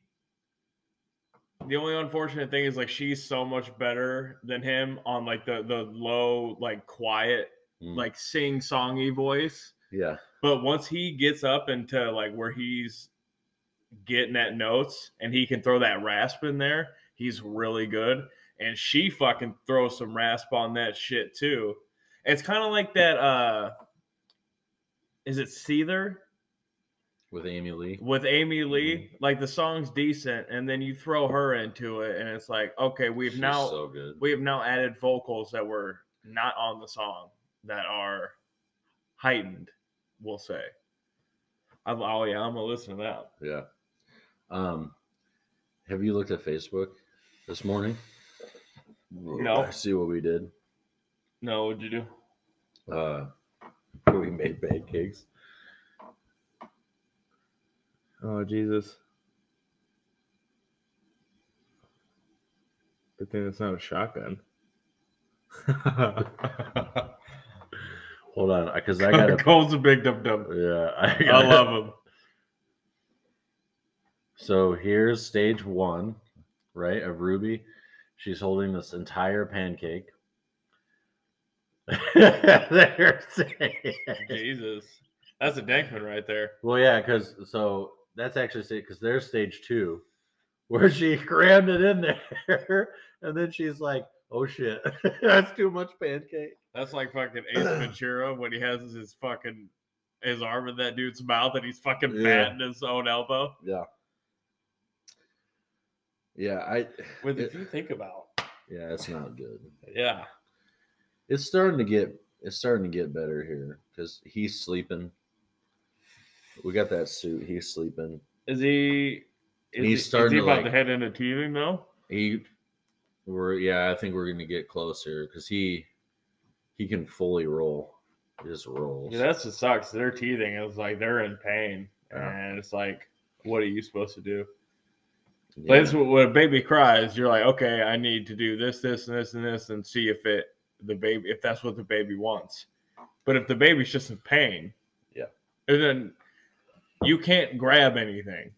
the only unfortunate thing is like she's so much better than him on like the the low, like quiet, Mm. like sing songy voice. Yeah. But once he gets up into like where he's getting at notes and he can throw that rasp in there, he's really good. And she fucking throws some rasp on that shit too. It's kind of like that. uh Is it Seether With Amy Lee. with Amy Lee? Like the song's decent, and then you throw her into it, and it's like, okay, we've She's now so good. we have now added vocals that were not on the song that are heightened. We'll say. I'm, oh yeah, I'm gonna listen to that. Yeah. Um, have you looked at Facebook this morning? No. See what we did. No, what'd you do? Uh, [laughs] we made pancakes. Oh Jesus! Good thing it's not a shotgun. [laughs] Hold on, because I got. [laughs] Cole's a big dum dum. Yeah, I, I love him. So here's stage one, right, of Ruby. She's holding this entire pancake. Jesus, that's a Dankman right there. well, yeah, because so that's actually because there's stage two, where she crammed it in there, [laughs] and then she's like, "Oh shit, [laughs] that's too much pancake." That's like fucking Ace [clears throat] Ventura when he has his fucking his arm in that dude's mouth and he's fucking Yeah. patting his own elbow. Yeah, yeah, I With It- if you think about, yeah, it's not good. yeah, It's starting to get it's starting to get better here because he's sleeping. We got that suit. He's sleeping. is he? Is He's he, starting is he to, about like- to head into teething though? He, we're yeah. I think we're gonna get closer because he, he can fully roll. He just rolls. Yeah, that's what sucks. They're teething. It's like they're in pain, Yeah. and it's like, what are you supposed to do? Yeah. It's when a baby cries, you're like, okay, I need to do this, this, and this, and this, and see if it the baby if that's what the baby wants. But if the baby's just in pain, Yeah. and then you can't grab anything.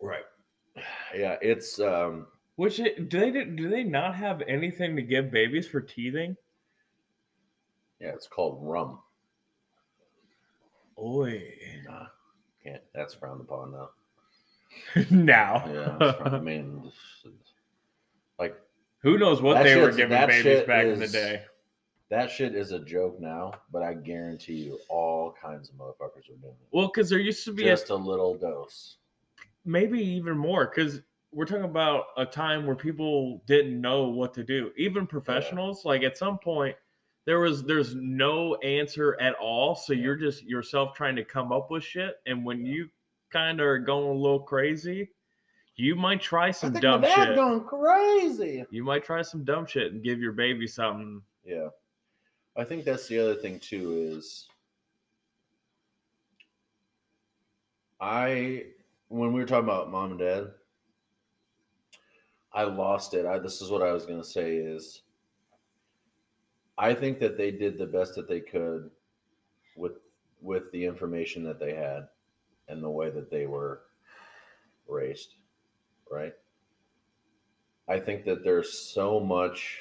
right. Yeah, it's um. Which it, do they do they not have anything to give babies for teething? Yeah, it's called rum. Oi, Nah, can't. That's frowned upon now. [laughs] now, Yeah, I mean, [laughs] who knows what That they were giving babies back in the day. that shit is a joke now, but I guarantee you, all kinds of motherfuckers are doing it. Well, because there used to be Just a little dose. maybe even more because we're talking about a time where people didn't know what to do even professionals like at some point there was there's no answer at all so you're just yourself trying to come up with shit and when you kind of are going a little crazy you might try some dumb shit going crazy. you might try some dumb shit and give your baby something Yeah. I think that's the other thing too is I when we were talking about mom and dad, I lost it. I this is what I was gonna say is I think that they did the best that they could with with the information that they had and the way that they were raised, right? I think that there's so much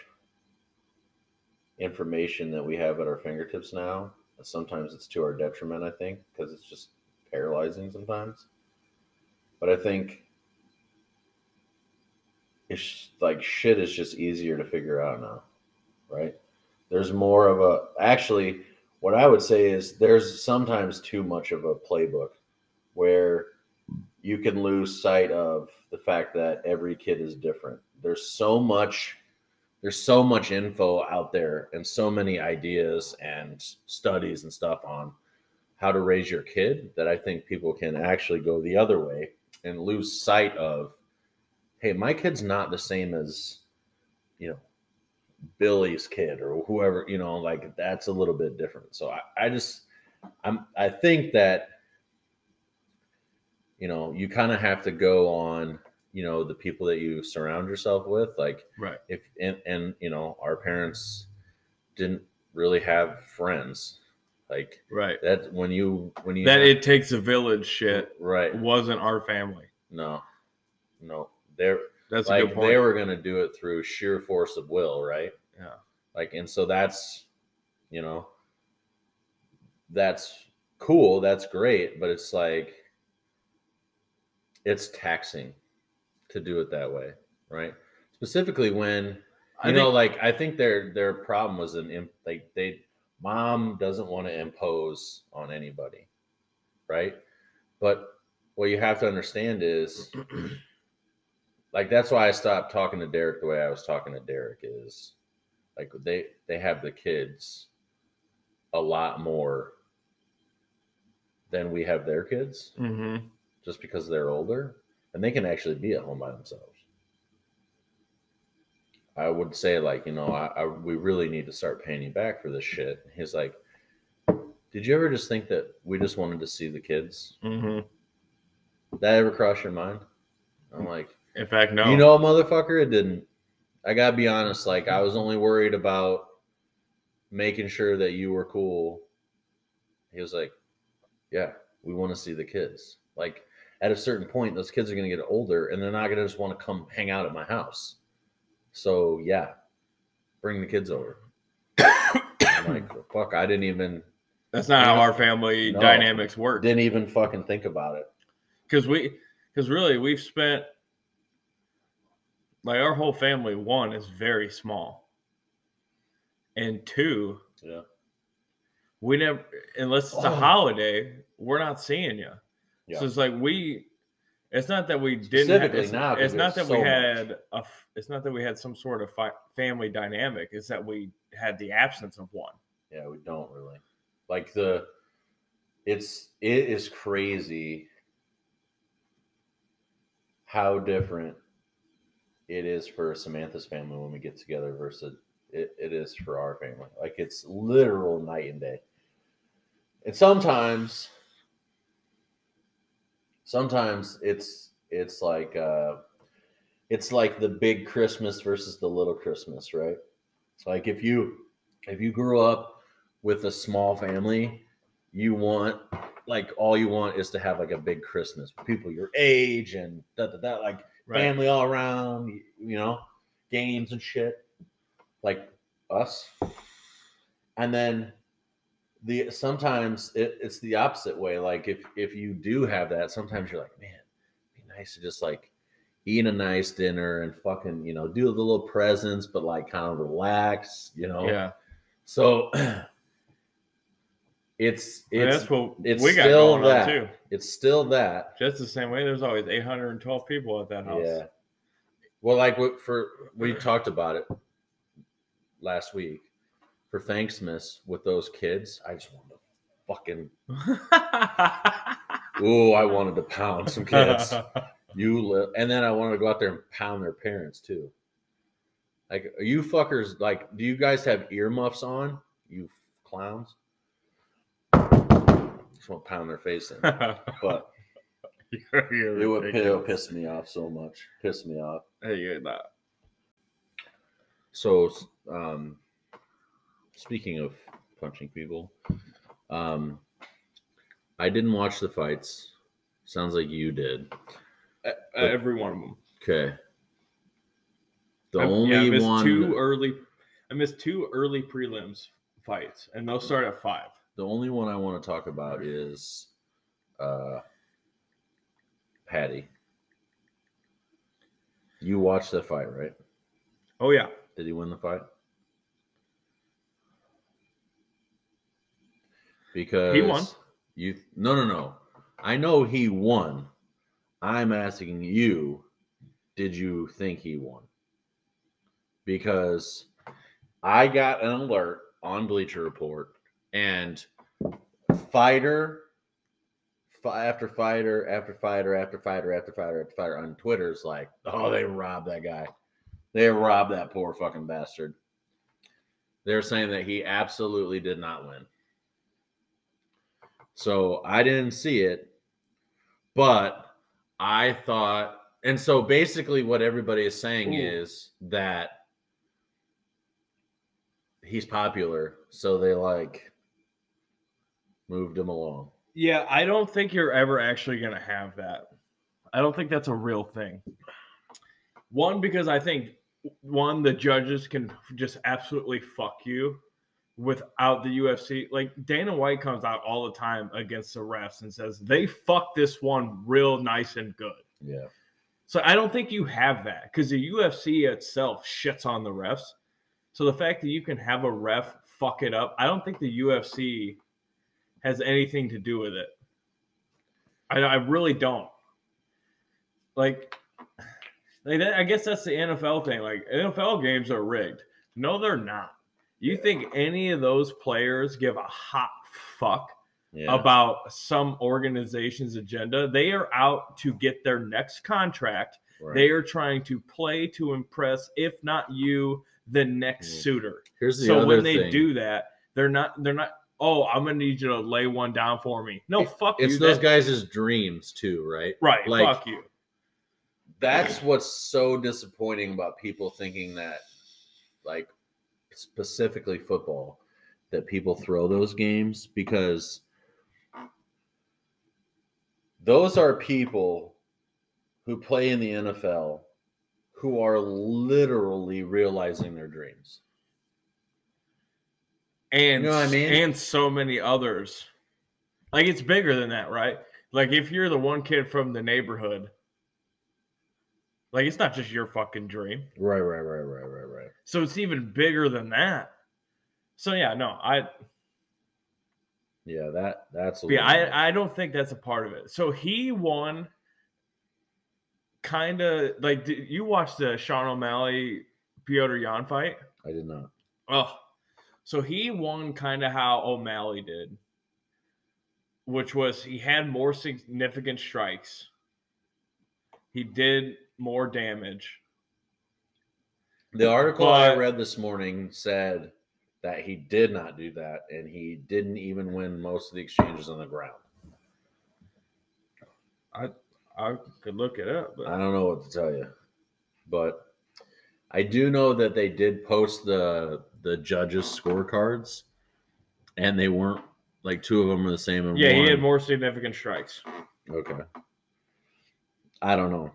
information that we have at our fingertips now. Sometimes it's to our detriment, I think, because it's just paralyzing sometimes. But I think it's like shit is just easier to figure out now. right? There's more of a actually what I would say is there's sometimes too much of a playbook where you can lose sight of the fact that every kid is different. There's so much there's so much info out there and so many ideas and studies and stuff on how to raise your kid that I think people can actually go the other way and lose sight of hey, my kid's not the same as you know Billy's kid or whoever, you know, like that's a little bit different. So I, I just I'm I think that you know, you kind of have to go on, you know, the people that you surround yourself with. Like Right. if and, and you know, our parents didn't really have friends. Like Right. that when you when you That have- it takes a village shit right. wasn't our family. No. No. They're That's a like good point. they were gonna do it through sheer force of will, right? Yeah. Like, and so that's, you know, that's cool. That's great, but it's like, it's taxing to do it that way, right? Specifically when you I know, think- like I think their their problem was an imp, like they mom doesn't want to impose on anybody, right? But what you have to understand is [clears throat] like that's why I stopped talking to Derek the way I was talking to Derek is like they they have the kids a lot more than we have their kids Mhm. Just because they're older and they can actually be at home by themselves. I would say like, you know, I, I we really need to start paying you back for this shit. He's like, did you ever just think that we just wanted to see the kids? Mhm. That ever cross your mind? I'm like, In fact, no. you know, motherfucker, it didn't. I gotta be honest. Like, I was only worried about making sure that you were cool. He was like, "Yeah, we want to see the kids." Like, at a certain point, those kids are gonna get older, and they're not gonna just want to come hang out at my house. So yeah, bring the kids over. I'm like, fuck, I didn't even That's not how our family No. dynamics work. didn't even fucking think about it. Because we, because really, we've spent like our whole family. One is very small, and two, Yeah. we never unless it's a Oh. holiday, we're not seeing you. Yeah. So it's like we. It's not that we didn't. Have, it's, now, it's not that there's we had much. a. It's not that we had some sort of fi- family dynamic. It's that we had the absence of one. Yeah, we don't really. Like the it's it is crazy how different it is for Samantha's family when we get together versus it, it is for our family. Like it's literal night and day. And sometimes sometimes it's it's like uh it's like the big Christmas versus the little Christmas, right? It's like if you if you grew up with a small family, you want like all you want is to have like a big Christmas with people your age and that da da like family all around, you know, games and shit, like us. And then the sometimes it, it's the opposite way. Like if if you do have that, sometimes you're like, man, it'd be nice to just like eat a nice dinner and fucking you know do the little presents, but like kind of relax, you know. Yeah, So [clears throat] it's it's that's what it's we got still going that. on too. it's still that. Just the same way. There's always 812 people at that house. Yeah. Well, like for we talked about it last week for Thanksmas with those kids. I just wanted to fucking [laughs] ooh, I wanted to pound some kids. [laughs] You live, and then I wanted to go out there and pound their parents too. Like, are you fuckers like? Do you guys have earmuffs on? You clowns. Just want to pound their face in, [laughs] but You're- you're it would, it would ridiculous. piss me off so much. Piss me off. Hey, you're not. So, um, speaking of punching people, um, I didn't watch the fights. Sounds like you did. Uh, Every one of them. Okay. The I- only yeah, I missed one, two early. I missed two early prelims fights, and they'll start at five. the only one I want to talk about is, uh, Patty. You watched the fight, right? Oh yeah, Did he win the fight? Because he won. You no no no. I know he won. I'm asking you, did you think he won? Because I got an alert on Bleacher Report and fighter after fighter after fighter after fighter after fighter after fighter on Twitter is like, oh, they robbed that guy. They robbed that poor fucking bastard. They're saying that he absolutely did not win. So I didn't see it, but I thought, and so basically, what everybody is saying Ooh. is that he's popular, so they like moved him along. Yeah, I don't think you're ever actually going to have that. I don't think that's a real thing. One, because I think one, the judges can just absolutely fuck you without the UFC. Like Dana White comes out all the time against the refs and says they fucked this one real nice and good. Yeah, So I don't think you have that because the UFC itself shits on the refs. So the fact that you can have a ref fuck it up, I don't think the UFC has anything to do with it. I, I really don't. Like, like that, I guess that's the NFL thing. Like NFL games are rigged. No, they're not. You think any of those players give a hot fuck yeah. about some organization's agenda? They are out to get their next contract. right. They are trying to play to impress, if not you, the next Mm. suitor. Here's the So when they thing. do that, they're not they're not oh, I'm gonna need you to lay one down for me. No, fuck it's you. those that- guys' dreams too, right? right, like- fuck you. That's what's so disappointing about people thinking that, like, specifically football, that people throw those games because those are people who play in the NFL who are literally realizing their dreams. And You know I mean? and so many others. Like it's bigger than that, right? Like if you're the one kid from the neighborhood, like it's not just your fucking dream. Right, right, right, right, right. So it's even bigger than that. So yeah, no, I Yeah, that that's yeah, I I don't think that's a part of it. So he won kind of like did you watch the Sean O'Malley Petr Yan fight? I did not. Oh, so he won kind of how O'Malley did, which was he had more significant strikes. He did more damage. The article I read this morning said that he did not do that and he didn't even win most of the exchanges on the ground. I I could look it up, but I don't know what to tell you. But I do know that they did post the the judges scorecards and they weren't like two of them are the same yeah, he had more significant strikes. Okay. I don't know.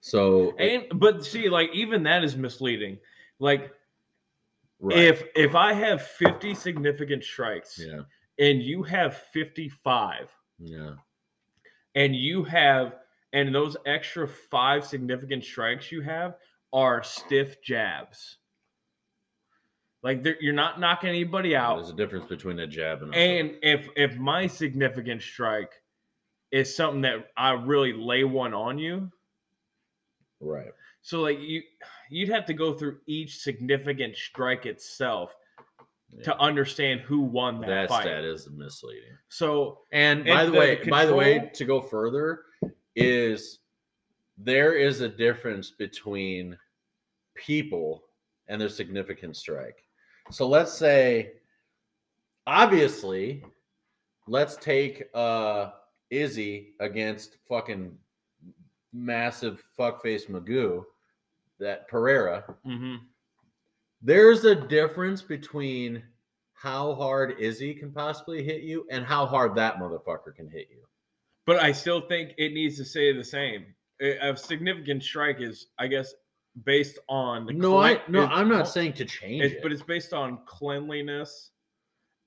So And but see, like even that is misleading. Like right. if if I have 50 significant strikes yeah, and you have 55 yeah, and you have and those extra five significant strikes you have are stiff jabs. Like you're not knocking anybody out. there's a difference between a jab and a And if if my significant strike is something that I really lay one on you, right. so like you you'd have to go through each significant strike itself Yeah. to understand who won that, that fight. stat is misleading. So And And by the, the way, by the way, to go further, is there is a difference between people and their significant strike. So let's say, obviously, let's take uh Izzy against fucking massive fuckface Magoo, that Pereira. mhm. There's a difference between how hard Izzy can possibly hit you and how hard that motherfucker can hit you. but I still think it needs to say the same. A significant strike is, I guess, based on the No, I clean- no, I'm not saying to change it. but it's based on cleanliness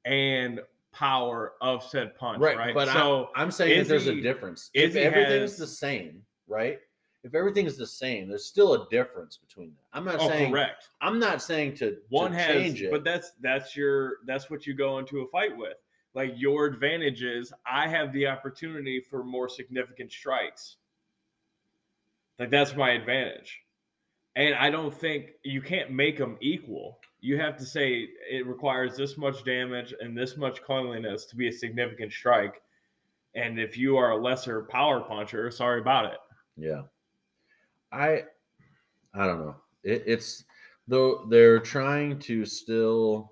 and power of said punch, right, right? But so I'm, I'm saying that there's a Izzy- difference. If everything's has- the same, right? if everything is the same, there's still a difference between them. I'm not Oh, saying correct. I'm not saying to One to has, change it. but that's that's your that's what you go into a fight with. Like your advantage is I have the opportunity for more significant strikes. Like that's my advantage. And I don't think you can't make them equal. You have to say it requires this much damage and this much cleanliness to be a significant strike. And if you are a lesser power puncher, sorry about it. Yeah. I I don't know. It, it's though they're trying to still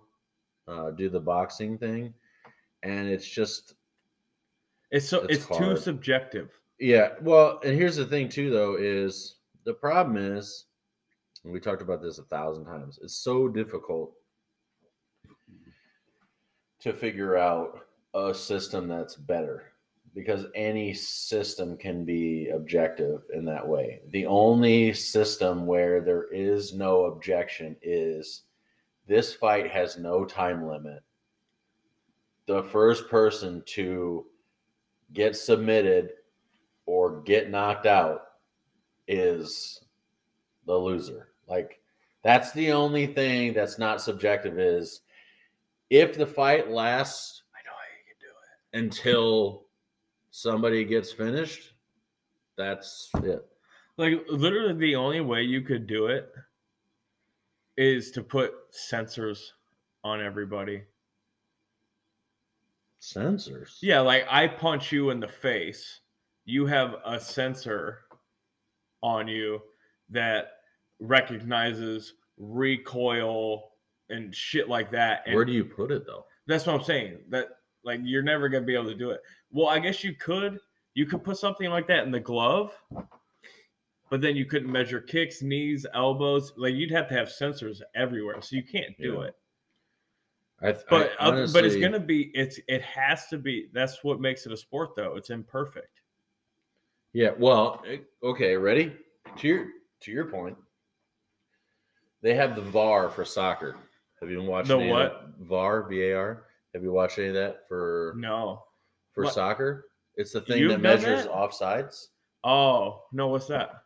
uh, do the boxing thing, and it's just It's so It's it's, too subjective. yeah. Well, and here's the thing too, though, is the problem is, and we talked about this a thousand times. It's so difficult to figure out a system that's better because any system can be objective in that way. The only system where there is no objection is this fight has no time limit. The first person to get submitted or get knocked out is the loser. Like that's the only thing that's not subjective is if the fight lasts I know how you can do it. until somebody gets finished, that's it. Like literally the only way you could do it is to put sensors on everybody. Sensors. Yeah, like I punch you in the face, you have a sensor on you that recognizes recoil and shit like that. And Where do you put it though? that's what I'm saying. That like you're never gonna be able to do it. Well, I guess you could. You could put something like that in the glove, but then you couldn't measure kicks, knees, elbows. Like you'd have to have sensors everywhere, so you can't do Yeah. it. I, But I uh, but it's gonna be it's it has to be. That's what makes it a sport, though. It's imperfect. Yeah, well, eh, okay, ready? To your to your point. They have the VAR for soccer. Have you been watching The what? VAR, VAR? Have you watched any of that for No. for What? soccer? It's the thing You've that measures that? offsides. Oh no, what's that?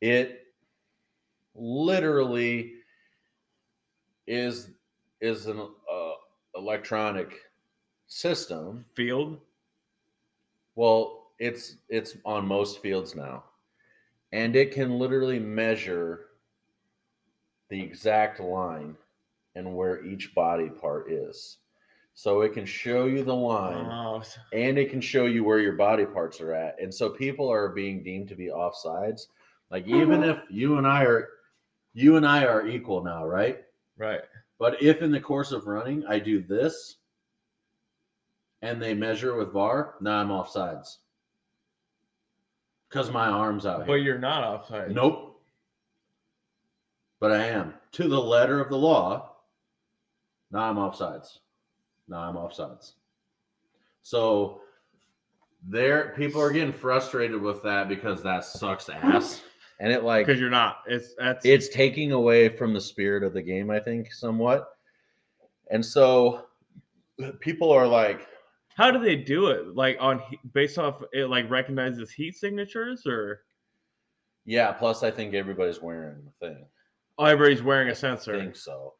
It literally is is an uh, electronic system Field. Well, it's it's on most fields now. And it can literally measure the exact line and where each body part is. So it can show you the line Oh, [laughs] and it can show you where your body parts are at. And so people are being deemed to be offsides. Like even if you and I are you and I are equal now, right? right. But if in the course of running I do this and they measure with VAR, now I'm offsides. Because my arm's out But here. you're not offside. Nope. But I am. To the letter of the law, now I'm offsides. Now I'm offsides. So there people are getting frustrated with that because that sucks ass. And it like because you're not. It's that's it's taking away from the spirit of the game, I think, somewhat. And so people are like, How do they do it? Like on based off it like recognizes heat signatures or yeah, plus I think everybody's wearing the thing. oh everybody's wearing a sensor. think so.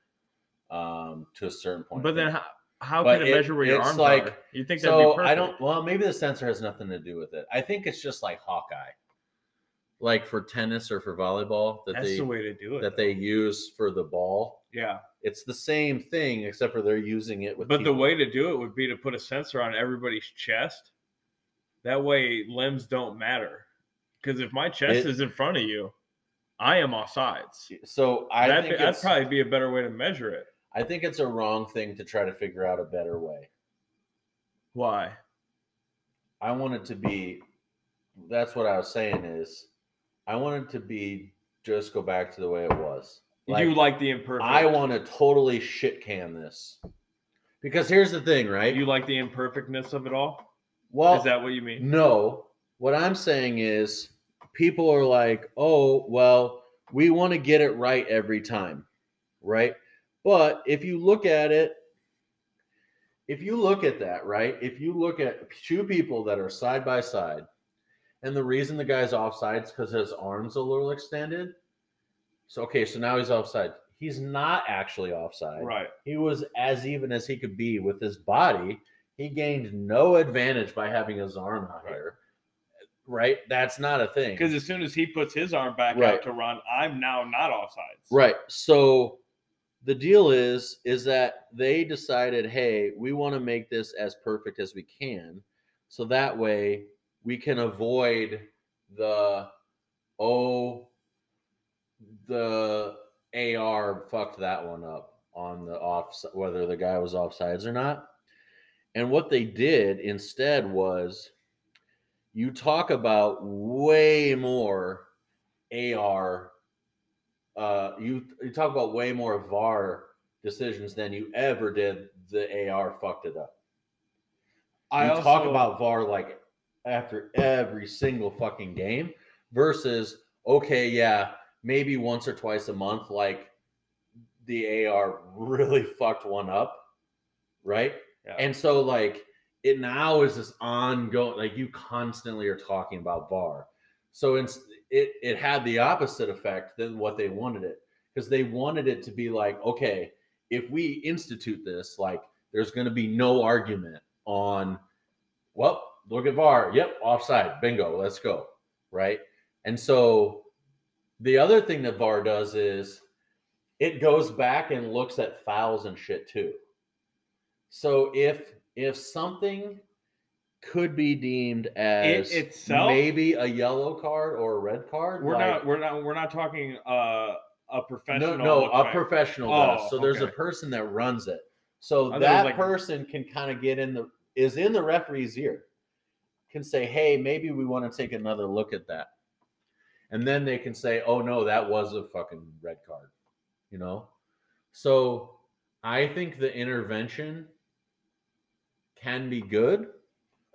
Um, to a certain point. But then how, how But can it, it- measure where your it's arms like- are? You think that'd be so perfect? I don't well, maybe the sensor has nothing to do with it. I think it's just like Hawkeye. Like for tennis or for volleyball that That's they the way to do it. that they use for the ball. yeah. It's the same thing except for they're using it with But the way to do it would be to put a sensor on everybody's chest. That way limbs don't matter. Because if my chest It- is in front of you, I am off sides. so I That'd, think that'd probably be a better way to measure it. I think it's a wrong thing to try to figure out a better way. Why? I want it to be that's what I was saying is I want it to be just go back to the way it was. you like the imperfect. I want to totally shit can this. Because here's the thing, right? You like the imperfectness of it all? well, Is that what you mean? no. What I'm saying is people are like, "Oh, well, we want to get it right every time." Right? But if you look at it if you look at that, right? If you look at two people that are side by side And the reason the guy's offside is because his arms a little extended. So okay, so now he's offside. He's not actually offside. Right. He was as even as he could be with his body. He gained no advantage by having his arm out Right. here. Right? That's not a thing. Because as soon as he puts his arm back Right. out to run, I'm now not offsides. Right. So the deal is is that they decided, hey, we want to make this as perfect as we can. So that way we can avoid the oh the AR fucked that one up on the off whether the guy was offsides or not. And what they did instead was you talk about way more AR uh, you you talk about way more VAR decisions than you ever did. The AR fucked it up. I you also, talk about VAR like after every single fucking game versus okay, yeah, maybe once or twice a month, like the AR really fucked one up, right? Yeah. And so like it now is this ongoing, like you constantly are talking about VAR. So it it had the opposite effect than what they wanted it because they wanted it to be like, okay, if we institute this, like there's going to be no argument on, well, look at VAR, yep, offside, bingo, let's go, right? And so the other thing that VAR does is it goes back and looks at fouls and shit too. So if if something could be deemed as itself? maybe a yellow card or a red card, we're like- not we're not we're not talking uh, a professional. no, no, a back. professional Oh, does. So there's a person that runs it. So it that like- person can kind of get in the is in the referee's ear, can say, "Hey, maybe we want to take another look at that," and then they can say, "Oh no, that was a fucking red card," you know. So I think the intervention can be good.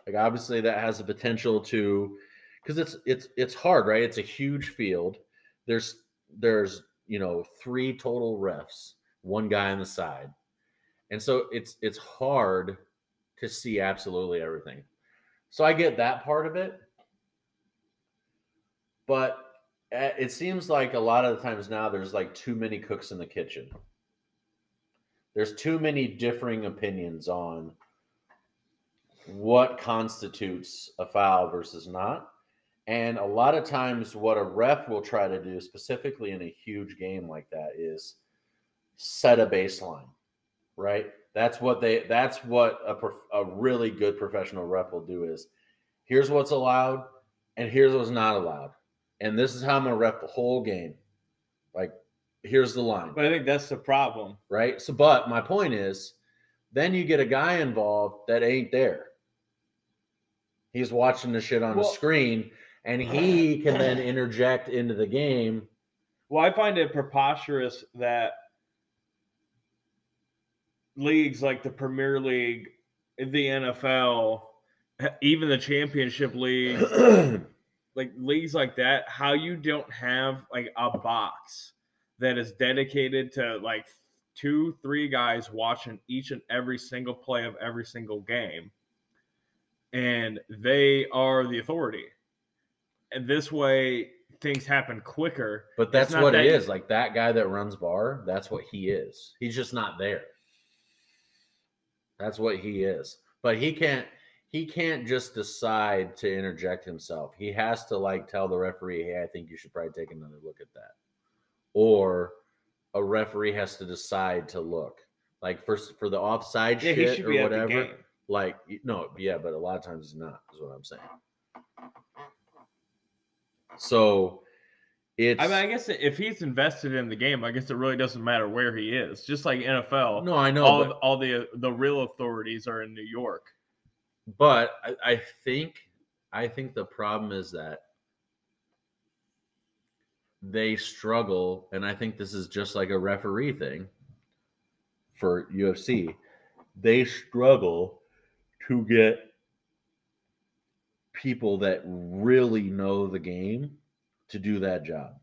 Like obviously that has the potential to because it's it's it's hard, right? It's a huge field. There's there's you know three total refs, one guy on the side. And so it's it's hard to see absolutely everything. So I get that part of it. But uh, it seems like a lot of the times now there's like too many cooks in the kitchen. There's too many differing opinions on what constitutes a foul versus not. And a lot of times, what a ref will try to do, specifically in a huge game like that, is set a baseline, right? That's what they. That's what a prof- a really good professional ref will do. Is here's what's allowed, and here's what's not allowed, and this is how I'm gonna ref the whole game. Like, here's the line But I think that's the problem. right? So, but my point is, then you get a guy involved that ain't there. He's watching the shit on Well- the screen, and he can then interject into the game. Well, I find it preposterous that leagues like the Premier League, the NFL, even the Championship League, [clears throat] like leagues like that, how you don't have like a box that is dedicated to like two, three guys watching each and every single play of every single game. And they are the authority. And this way things happen quicker. but that's what that- it is. Like that guy that runs VAR, that's what he is. He's just not there. That's what he is. But he can't he can't just decide to interject himself. He has to like tell the referee, "Hey, I think you should probably take another look at that." Or a referee has to decide to look. Like for for the offside Yeah, he shit should or be at the whatever. Like no, yeah, but a lot of times it's not. Is what I'm saying. So it's I mean, I guess if he's invested in the game, I guess it really doesn't matter where he is. Just like NFL, no, I know, all but, all the the real authorities are in New York. but I, I think I think the problem is that they struggle, and I think this is just like a referee thing for UFC. They struggle to get people that really know the game to do that job.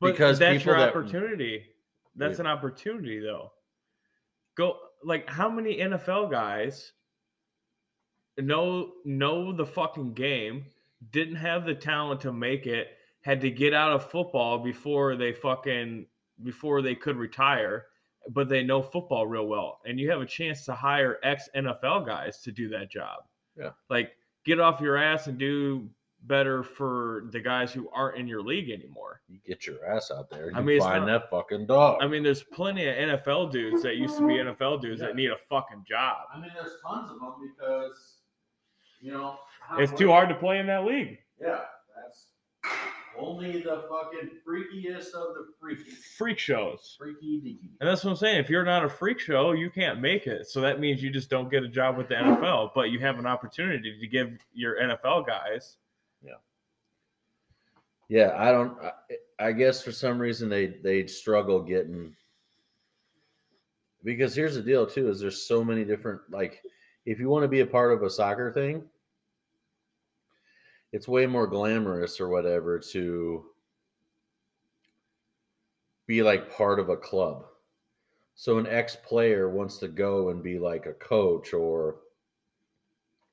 But Because that's your that- opportunity. That's Yeah. an opportunity, though. Go like how many NFL guys know know the fucking game, didn't have the talent to make it, had to get out of football before they fucking before they could retire, but they know football real well. And you have a chance to hire ex NFL guys to do that job. Yeah. Like get off your ass and do better for the guys who aren't in your league anymore. You get your ass out there. I mean, find not- that fucking dog. I mean, there's plenty of NFL dudes that used to be NFL dudes Yeah. that need a fucking job. I mean, there's tons of them because, you know, It's too hard to play in that league. Yeah, that's only the fucking freakiest of the freaky. Freak shows. Freaky deaky. And that's what I'm saying. If you're not a freak show, you can't make it. So that means you just don't get a job with the NFL, but you have an opportunity to give your NFL guys. Yeah, Yeah, I don't. I, I guess for some reason they they struggle getting. Because here's the deal too: is there's so many different like, if you want to be a part of a soccer thing, it's way more glamorous or whatever to be like part of a club. So an ex player wants to go and be like a coach or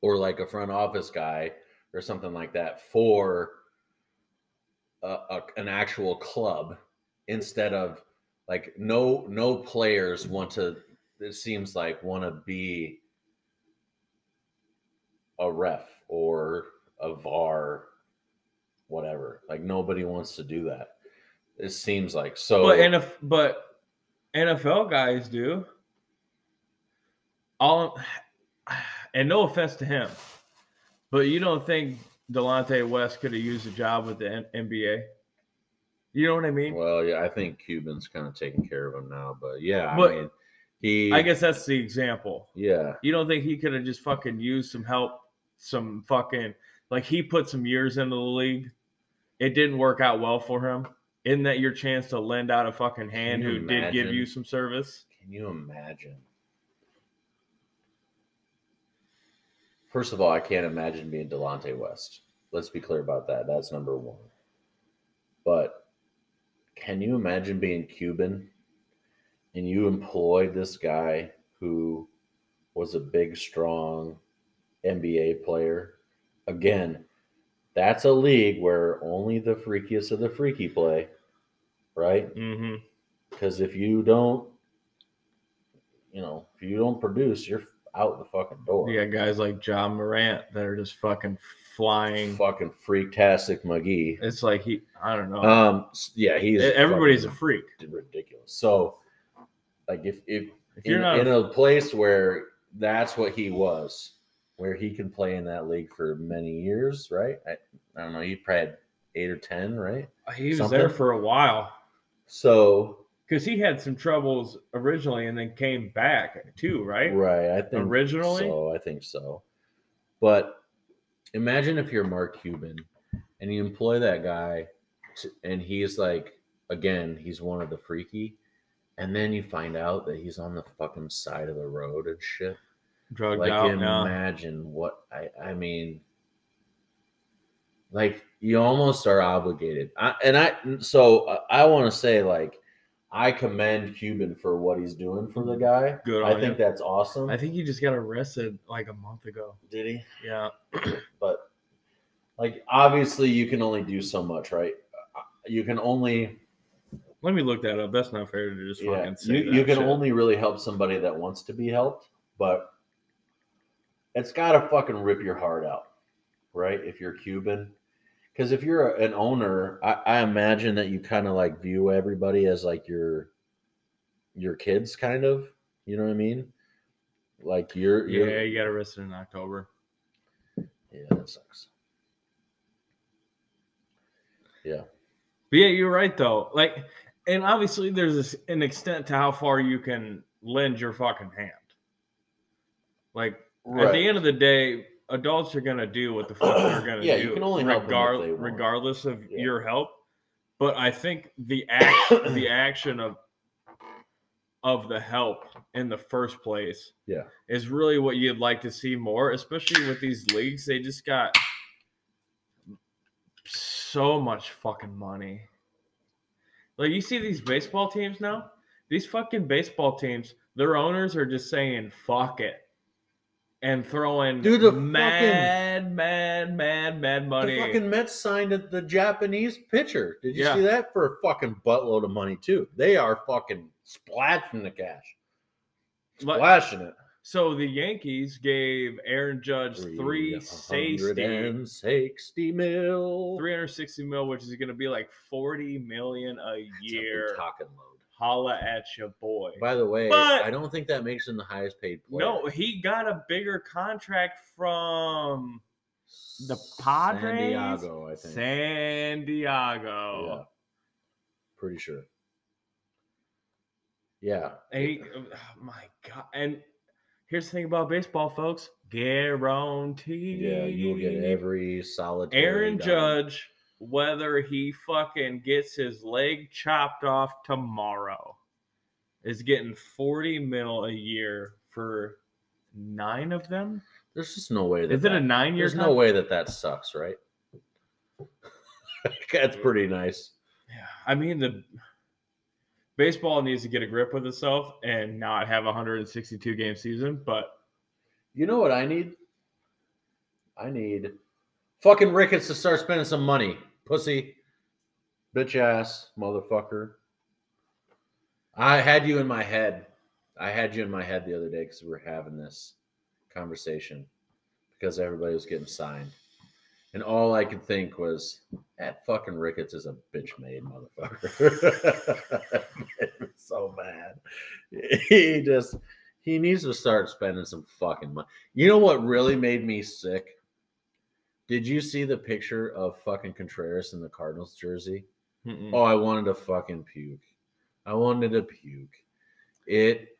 or like a front office guy or something like that for a, a, an actual club instead of like no no players want to it seems like want to be a ref or a var whatever like nobody wants to do that it seems like so But NF, but NFL guys do. All and no offense to him, but you don't think Delonte West could have used a job with the N- NBA? You know what I mean? well yeah i think cuban's kind of taking care of him now but yeah But- i mean he I guess that's the example. yeah You don't think he could have just fucking used some help, some fucking like he put some years into the league. It didn't work out well for him. Isn't that your chance to lend out a fucking hand who did give you some service? Can you imagine? First of all, I can't imagine being Delonte West. Let's be clear about that. That's number one. But can you imagine being Cuban and you employed this guy who was a big, strong NBA player? Again, that's a league where only the freakiest of the freaky play, right? Mm-hmm. Because if you don't, you know, if you don't produce, you're out the fucking door. You got guys like Ja Morant that are just fucking flying. fucking freaktastic McGee. It's like he, I don't know. Um, yeah, he's Everybody's a freak. ridiculous. So, like, if if, If you're in, not, in a place where that's what he was, where he can play in that league for many years, right? I, I don't know. He probably had eight or ten, right? Uh, he was something. there for a while So, because he had some troubles originally and then came back too, right? right, I think Originally? So I think so. But imagine if you're Mark Cuban and you employ that guy, to, and he's like, again, he's one of the freaky, and then you find out that he's on the fucking side of the road and shit. Drugged like, out now. imagine what I, I mean. Like you almost are obligated, I, and I. So uh, I want to say, like, I commend Cuban for what he's doing for the guy. Good I on think him. that's awesome. I think he just got arrested like a month ago. Did he? Yeah. [clears throat] but like obviously you can only do so much right Uh, you can only Let me look that up. That's not fair to just yeah fucking say you, that you can shit. only really help somebody that wants to be helped but it's got to fucking rip your heart out right if you're cuban because if you're an owner I, I imagine that you kind of like view everybody as like your your kids kind of you know what i mean like you're, you're Yeah, you got arrested in October. yeah that sucks yeah But yeah, you're right though. Like, and obviously there's this, an extent to how far you can lend your fucking hand. Like at the end of the day, adults are gonna do what the fuck they're gonna [clears throat] Yeah, do, you can only help them regar- regardless of Yeah. your help. But I think the act, the [coughs] action of of the help in the first place, Yeah. is really what you'd like to see more, especially with these leagues. They just got so much fucking money. Like you see these baseball teams now, these fucking baseball teams, their owners are just saying fuck it. And throwing Dude, the mad, mad, mad, mad money. The fucking Mets signed the Japanese pitcher. Did you Yeah. see that for a fucking buttload of money too? They are fucking splashing the cash, splashing it. so the Yankees gave Aaron Judge three safety, 360 mil. 360 mil, which is going to be like 40 million a year. talking. Holla at your boy. By the way, But- I don't think that makes him the highest paid player. No, he got a bigger contract from the Padres. San Diego, I think. San Diego. Yeah, pretty sure. Yeah, he, oh my God. And here's the thing about baseball, folks guaranteed. yeah, you will get every solitary. Aaron dime. Judge, whether he fucking gets his leg chopped off tomorrow, is getting 40 mil a year for nine of them. There's just no way that. Is it a nine year? There's no way that that sucks, right? [laughs] That's pretty nice. Yeah, I mean the baseball needs to get a grip with itself and not have a 162 game season. But You know what I need? I need fucking Ricketts to start spending some money. Pussy. Bitch ass motherfucker. I had you in my head. I had you in my head the other day because we were having this conversation because everybody was getting signed. And all I could think was, that fucking Ricketts is a bitch made motherfucker. [laughs] So mad. [laughs] He just, he needs to start spending some fucking money. You know what really made me sick? Did you see the picture of fucking Contreras in the Cardinals jersey? mm-mm. Oh, I wanted to fucking puke. I wanted to puke. It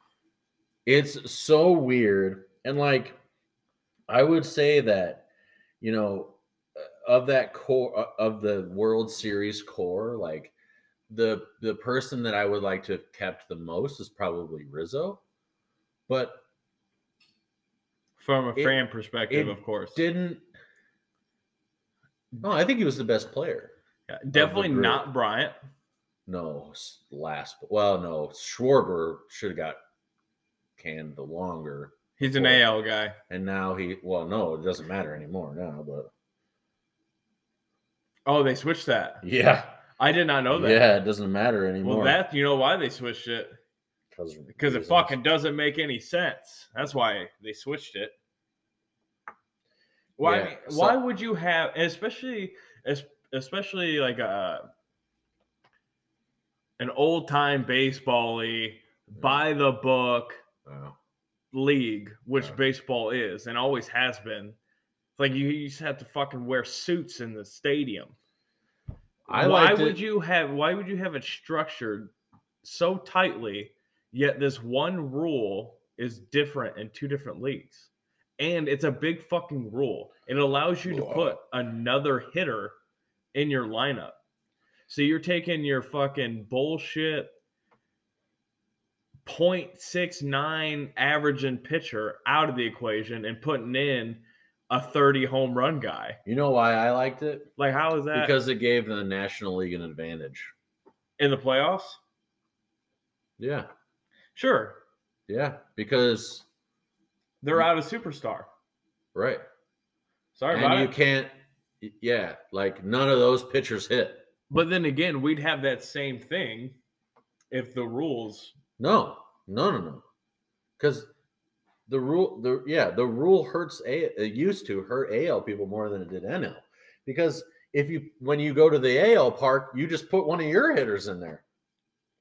it's so weird. And like I would say that, you know, of that core uh, of the World Series core, like the the person that I would like to have kept the most is probably Rizzo. But from a fan perspective, of course, didn't No, I think he was the best player. Yeah, definitely not Bryant. No, last. Well, no, Schwarber should have got canned the longer, He's an Well, AL guy. and now he. Well, no, it doesn't matter anymore now. But Oh, they switched that. yeah, I did not know that. yeah, it doesn't matter anymore. Well, that you know why they switched it because because it fucking doesn't make any sense. That's why they switched it. Why? Yeah, so- why would you have, especially, especially like a an old time baseball by the book Wow. league, which Yeah. baseball is and always has been. It's like you, you just have to fucking wear suits in the stadium. I why would it- you have why would you have it structured so tightly yet this one rule is different in two different leagues and it's a big fucking rule. It allows you to put another hitter in your lineup. So you're taking your fucking bullshit 0.69 averaging pitcher out of the equation and putting in a 30 home run guy. You know why I liked it? like how is that? Because it gave the National League an advantage. in the playoffs? Yeah, Sure, yeah, because they're mm-hmm. out a superstar. right, Sorry and you it. can't. Yeah, like none of those pitchers hit. But then again, we'd have that same thing if the rules. No, no, no, no. Because the rule, the yeah, the rule hurts a it used to hurt AL people more than it did NL. Because if you when you go to the AL park, you just put one of your hitters in there,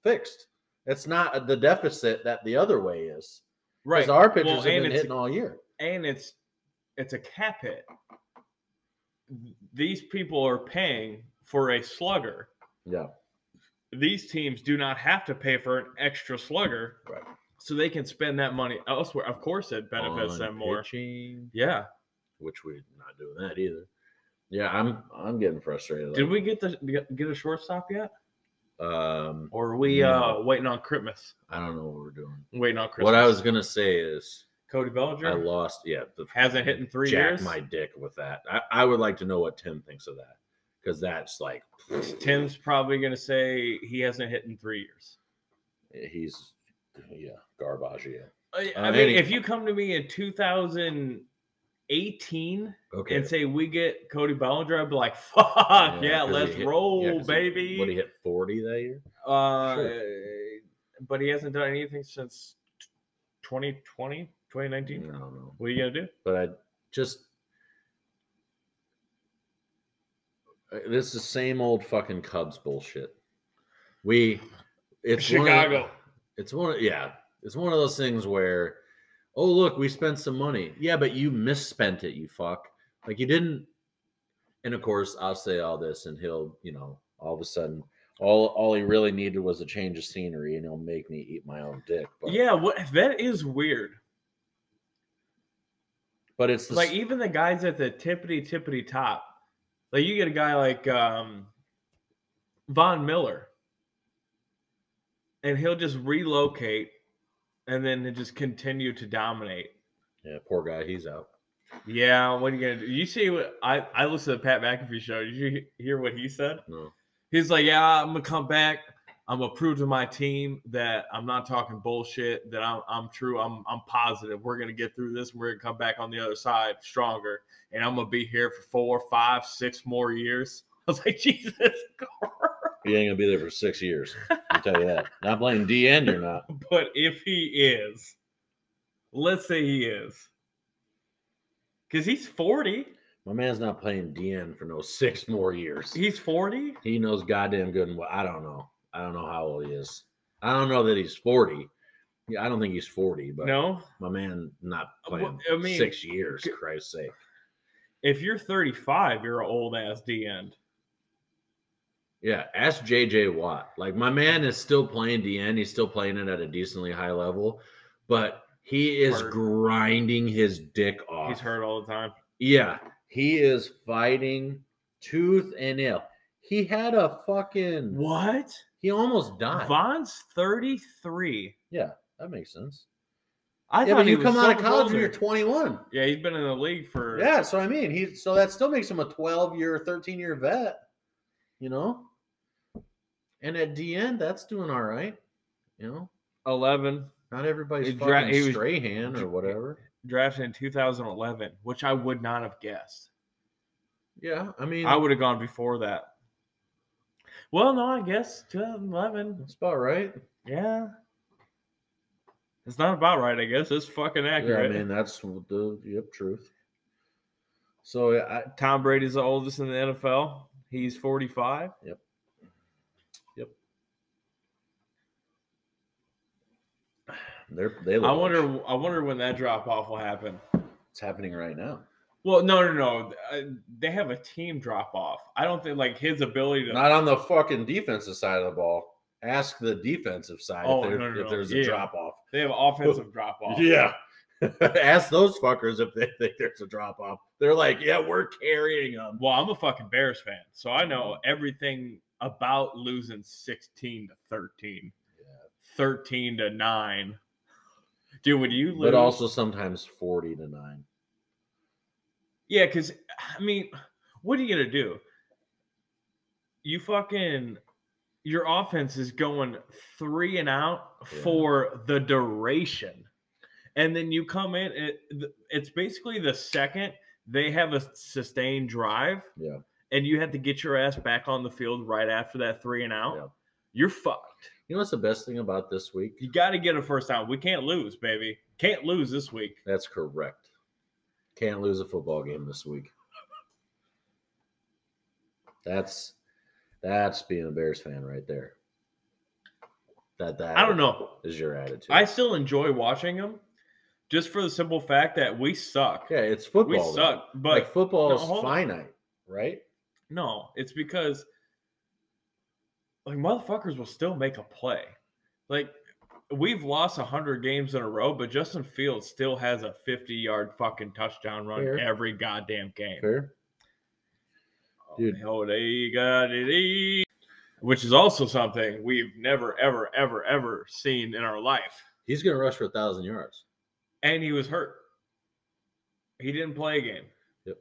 fixed. It's not the deficit that the other way is. Right. Our pitchers Well, have been hitting all year. and it's it's a cap hit. These people are paying for a slugger. Yeah, These teams do not have to pay for an extra slugger, Right. so they can spend that money elsewhere. Of course, it benefits On them more. pitching, Yeah. which we're not doing that either. Yeah, I'm I'm getting frustrated. Did we get the get- get a shortstop yet, Um, or are we No. uh waiting on Christmas? I don't know what we're doing. Waiting on Christmas. What I was gonna say is Cody Bellinger I lost. Yeah, the, hasn't hit in three jack years. my dick with that. I, I would like to know what Tim thinks of that because that's like [laughs] Tim's probably going to say he hasn't hit in three years. he's yeah garbage. Yeah, I Uh, I mean, any- if you come to me in 2018 Okay. and say we get Cody Bellinger, I'd be like, "Fuck yeah, he let's hit- roll, yeah, 'cause he- baby." What he hit forty that year? uh, But he hasn't done anything since 2020, 2019. I don't know, What are you gonna do? but I just uh, this is the same old fucking Cubs bullshit. We it's one of- Chicago. it's one of yeah, it's one of those things where oh look, we spent some money. Yeah, but you misspent it, you fuck. Like you didn't and of course I'll say all this and he'll, you know, all of a sudden all all he really needed was a change of scenery and he'll make me eat my own dick. But Yeah, what that is weird. but it's the like even the guys at the tippity tippity top, like you get a guy like um, Von Miller, and he'll just relocate, and then it just continue to dominate. yeah, poor guy, he's out. Yeah, what are you gonna do? You see what I I listened to the Pat McAfee show. Did you hear what he said? No. He's like, yeah, I'm gonna come back. I'm gonna prove to my team that I'm not talking bullshit. That I'm I'm true. I'm I'm positive. We're gonna get through this. And we're gonna come back on the other side stronger. And I'm gonna be here for four, five, six more years. [laughs] I was like, Jesus [laughs] Christ. He ain't gonna be there for six years. [laughs] I'll tell you that. Not playing D end or not. [laughs] But if he is, let's say he is, because he's 40. My man's not playing DN for no six more years. He's 40. He knows goddamn good and well. I don't know. I don't know how old he is. I don't know that he's 40. Yeah, I don't think he's 40, but No, my man not playing I mean, six years, Christ's sake. if you're 35, you're an old ass D end. Yeah, ask JJ Watt. Like my man is still playing DN. He's still playing it at a decently high level, but he is Hurt. grinding his dick off. He's hurt all the time. Yeah, he is fighting tooth and nail. He had a fucking. What? He almost died. Von's 33. yeah, that makes sense. I yeah, thought you come out of college when you're 21. Yeah, he's been in the league for. Yeah, so I mean, he so that still makes him a 12 year, 13 year vet. You know, and at DN, that's doing all right. You know, 11, not everybody's fucking dra- was- Strahan or whatever. drafted in 2011, which I would not have guessed. Yeah, I mean, I would have gone before that. Well, no, I guess 2011. that's about right. Yeah. It's not about right, I guess. It's fucking Yeah, accurate. I mean, that's the yep truth. So yeah, I, Tom Brady's the oldest in the NFL. He's 45. They're they. Look I wonder. I wonder when that drop off will happen. it's happening right now. Well, no, no, no. Uh, They have a team drop off. I don't think like his ability to. Not on the fucking defensive side of the ball. Ask the defensive side Oh, if, no, no, if no. there's a drop off. They have offensive drop off. [laughs] Yeah. [laughs] Ask those fuckers if they think there's a drop off. They're like, yeah, we're carrying them. Well, I'm a fucking Bears fan, so I know everything about losing 16 to 13, 13 to nine. Dude, when you lose, But also sometimes 40 to 9. yeah, because I mean, what are you gonna do? You fucking your offense is going three and out Yeah. for the duration, and then you come in. It, it's basically the second they have a sustained drive. Yeah. and you have to get your ass back on the field right after that three and out, Yeah. you're fucked. You know what's the best thing about this week? You got to get a first down. We can't lose, baby. Can't lose this week. That's correct. Can't lose a football game this week. That's that's being a Bears fan right there. That that I don't know. is your attitude. I still enjoy watching them, just for the simple fact that we suck. yeah, it's we football. though. suck. But like football No, is hold on. finite, right? no, it's because like motherfuckers will still make a play. Like we've lost hundred games in a row, but Justin Fields still has a fifty-yard fucking touchdown run Fair. every goddamn game. Fair. Oh, Dude. Oh, they got it. Which is also something we've never, ever, ever, ever seen in our life. He's gonna rush for a thousand yards. And he was hurt. He didn't play a game. Yep.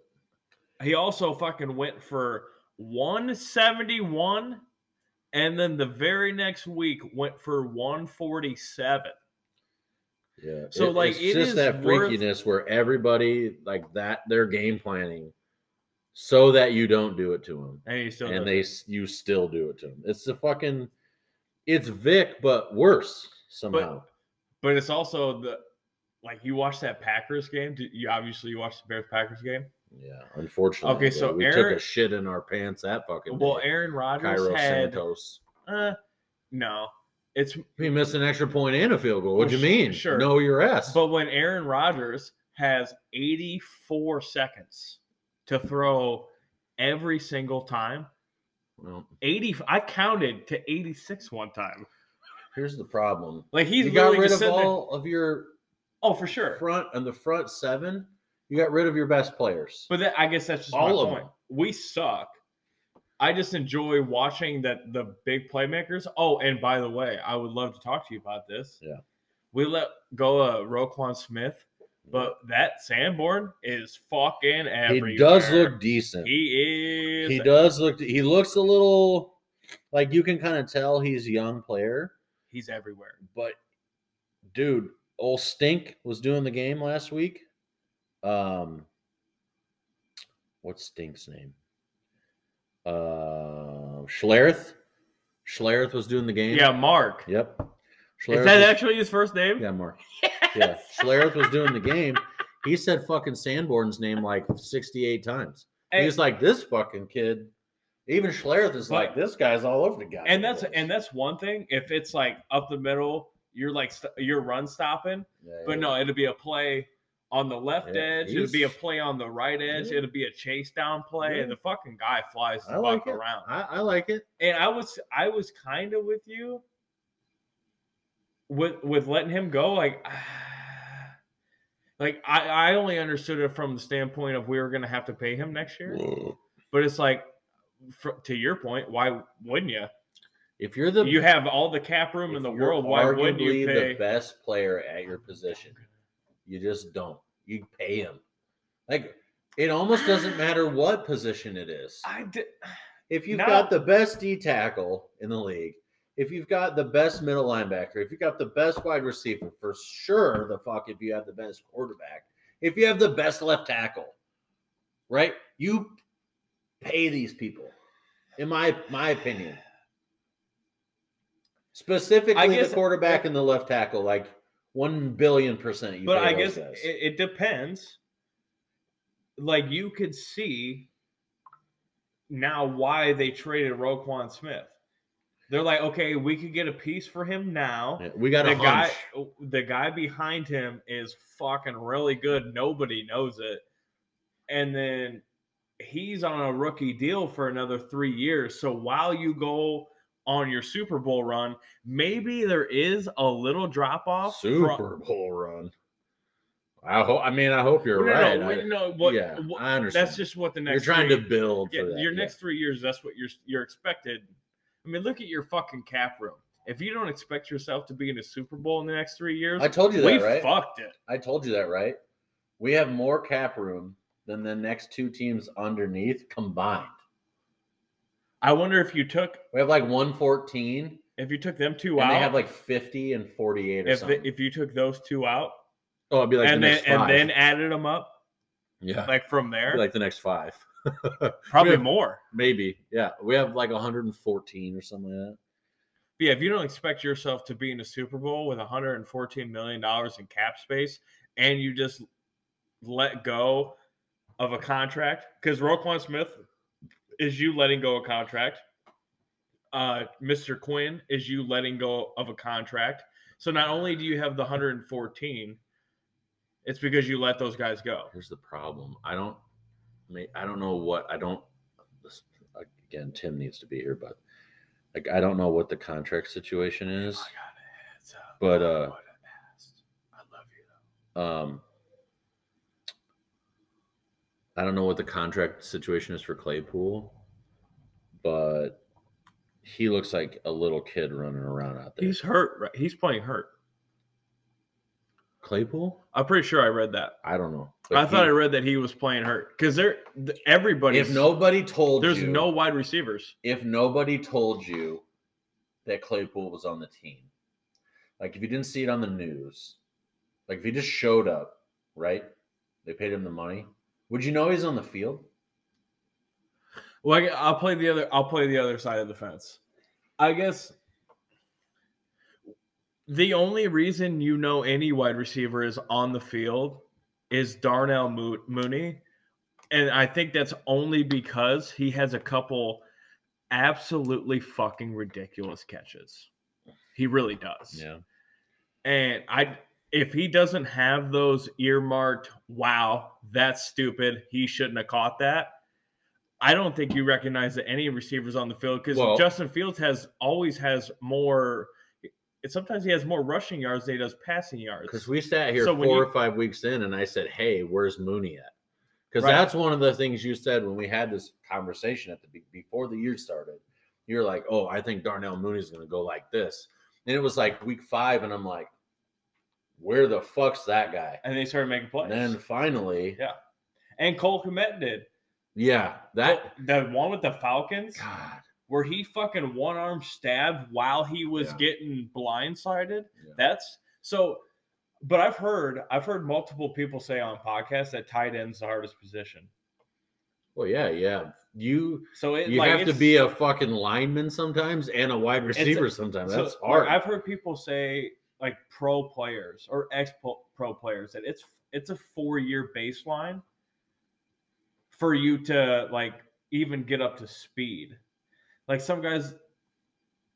He also fucking went for 171 and then the very next week went for 147. Yeah. So, It- like, it's it just is that worth- freakiness where everybody like that they're game planning so that you don't do it to them, and and they it. you still do it to them. It's the fucking, it's Vick but worse somehow. But it's also the like you watched that Packers game. You obviously you watched the Bears Packers game? Yeah, unfortunately. Okay, yeah, so we took a shit in our pants that fucking. Well, day. Aaron Rodgers Cairo had Santos. uh, no. It's He missed an extra point and a field goal. What do you Well, sh- mean? sure. Know your ass. but when Aaron Rodgers has 84 seconds to throw every single time, Well, 80 I counted to 86 one time. here's the problem. Like he's you got rid of sitting there- all of your Oh, for sure. front and the front seven. You got rid of your best players. But that, I guess that's just All my of point. them. We suck. I just enjoy watching that the big playmakers. Oh, and by the way, I would love to talk to you about this. Yeah. We let go of Roquan Smith, but that Sanborn is fucking everywhere. he does look decent. He is. He does look. He looks a little like you can kind of tell he's a young player. He's everywhere. But dude, old Stink was doing the game last week. Um, what's Stink's name? Uh, Schlereth. Schlereth was doing the game. Yeah, Mark. Yep. Is that was- actually his first name? Yeah, Mark. [laughs] Yeah, Schlereth was doing the [laughs] game. He said fucking Sanborn's name like 68 times. And, He's like, this fucking kid. Even Schlereth is But- like, this guy's all over the guy. and that's and that's one thing. If it's like up the middle, you're like st- you're run stopping. But no, it'll be a play on the left Yeah, edge. It'll be a play on the right edge. Yeah. It'll be a chase down play, Yeah. and the fucking guy flies the I like fuck it. around. I, I like it. And I was I was kind of with you with with letting him go. Like, [sighs] like I I only understood it from the standpoint of we were gonna have to pay him next year. Mm. But it's like, fr to your point, why wouldn't you? If you're the You have all the cap room in the world. Why wouldn't you pay? the best player at your position? You just don't. You pay him. Like it almost doesn't matter [sighs] what position it is. I did. If you've No. got the best D tackle in the league, if you've got the best middle linebacker, if you've got the best wide receiver, for sure, the fuck if you have the best quarterback, if you have the best left tackle, right? You pay these people, in my my opinion. Specifically, the quarterback and the left tackle, like one billion percent. You but I guess it, it depends. Like you could see now why they traded Roquan Smith. They're like, okay, we could get a piece for him now. Yeah, we got the a guy, hunch. the guy behind him is fucking really good. Nobody knows it, and then he's on a rookie deal for another three years. So while you go on your Super Bowl run, maybe there is a little drop off. Super Bowl run. I hope. I mean, I hope you're no, right. No, I- no, what, yeah, what- I understand. that's just what the next. you're trying three, to build yeah, for that. your yeah. next three years. That's what you're you're expected. I mean, look at your fucking cap room. If you don't expect yourself to be in a Super Bowl in the next three years, I told you we that, right? fucked it. I told you that, right? We have more cap room than the next two teams underneath combined. I wonder if you took We have like 114, if you took them two and out. they have like 50 and 48 or if something. the, if you took those two out oh, it'd be like and the then next and five. then added them up, yeah, like from there, be like the next five. [laughs] probably more. Maybe, yeah. We have like 114 or something like that. But yeah, if you don't expect yourself to be in a Super Bowl with 114 million dollars in cap space, and you just let go of a contract, because Roquan Smith is you letting go of a contract. Uh, Mr. Quinn is you letting go of a contract. So not only do you have the 114, it's because you let those guys go. Here's the problem. I don't. I don't know what I don't. this- Again, Tim needs to be here, but like I don't know what the contract situation is. But, uh, I love you though. Um, I don't know what the contract situation is for Claypool, but he looks like a little kid running around out there. He's hurt. Right? He's playing hurt. Claypool? I'm pretty sure I read that. I don't know. I But thought I read that he was playing hurt because there, everybody. if nobody told there's you, no wide receivers. if nobody told you that Claypool was on the team, like if you didn't see it on the news, like if he just showed up, right? They paid him the money. Would you know he's on the field? Well, I, I'll play the other. I'll play the other side of the fence. I guess the only reason you know any wide receiver is on the field is Darnell Mo- Mooney, and I think that's only because he has a couple absolutely fucking ridiculous catches. He really does. Yeah. And I if he doesn't have those earmarked, wow, that's stupid. He shouldn't have caught that. I don't think you recognize that any receivers on the field because Well- Justin Fields has always has more. Sometimes he has more rushing yards than he does passing yards. Because we sat here So four you- or five weeks in, and I said, "Hey, where's Mooney at?" Because Right. that's one of the things you said when we had this conversation at the before the year started. You're like, "Oh, I think Darnell Mooney's going to go like this," and it was like week five, and I'm like, "Where the fuck's that guy?" and they started making plays. And then finally, Yeah. and Cole Kmet did yeah, that the one with the Falcons God, where he fucking one arm stabbed while he was Yeah. getting blindsided. Yeah. That's so. But I've heard I've heard multiple people say on podcasts that tight end's the hardest position. well, yeah, yeah. You So it you like, have to be a fucking lineman sometimes and a wide receiver sometimes. That's like, hard. I've heard people say like pro players or ex pro players that it's it's a four year baseline for you to like even get up to speed. Like some guys,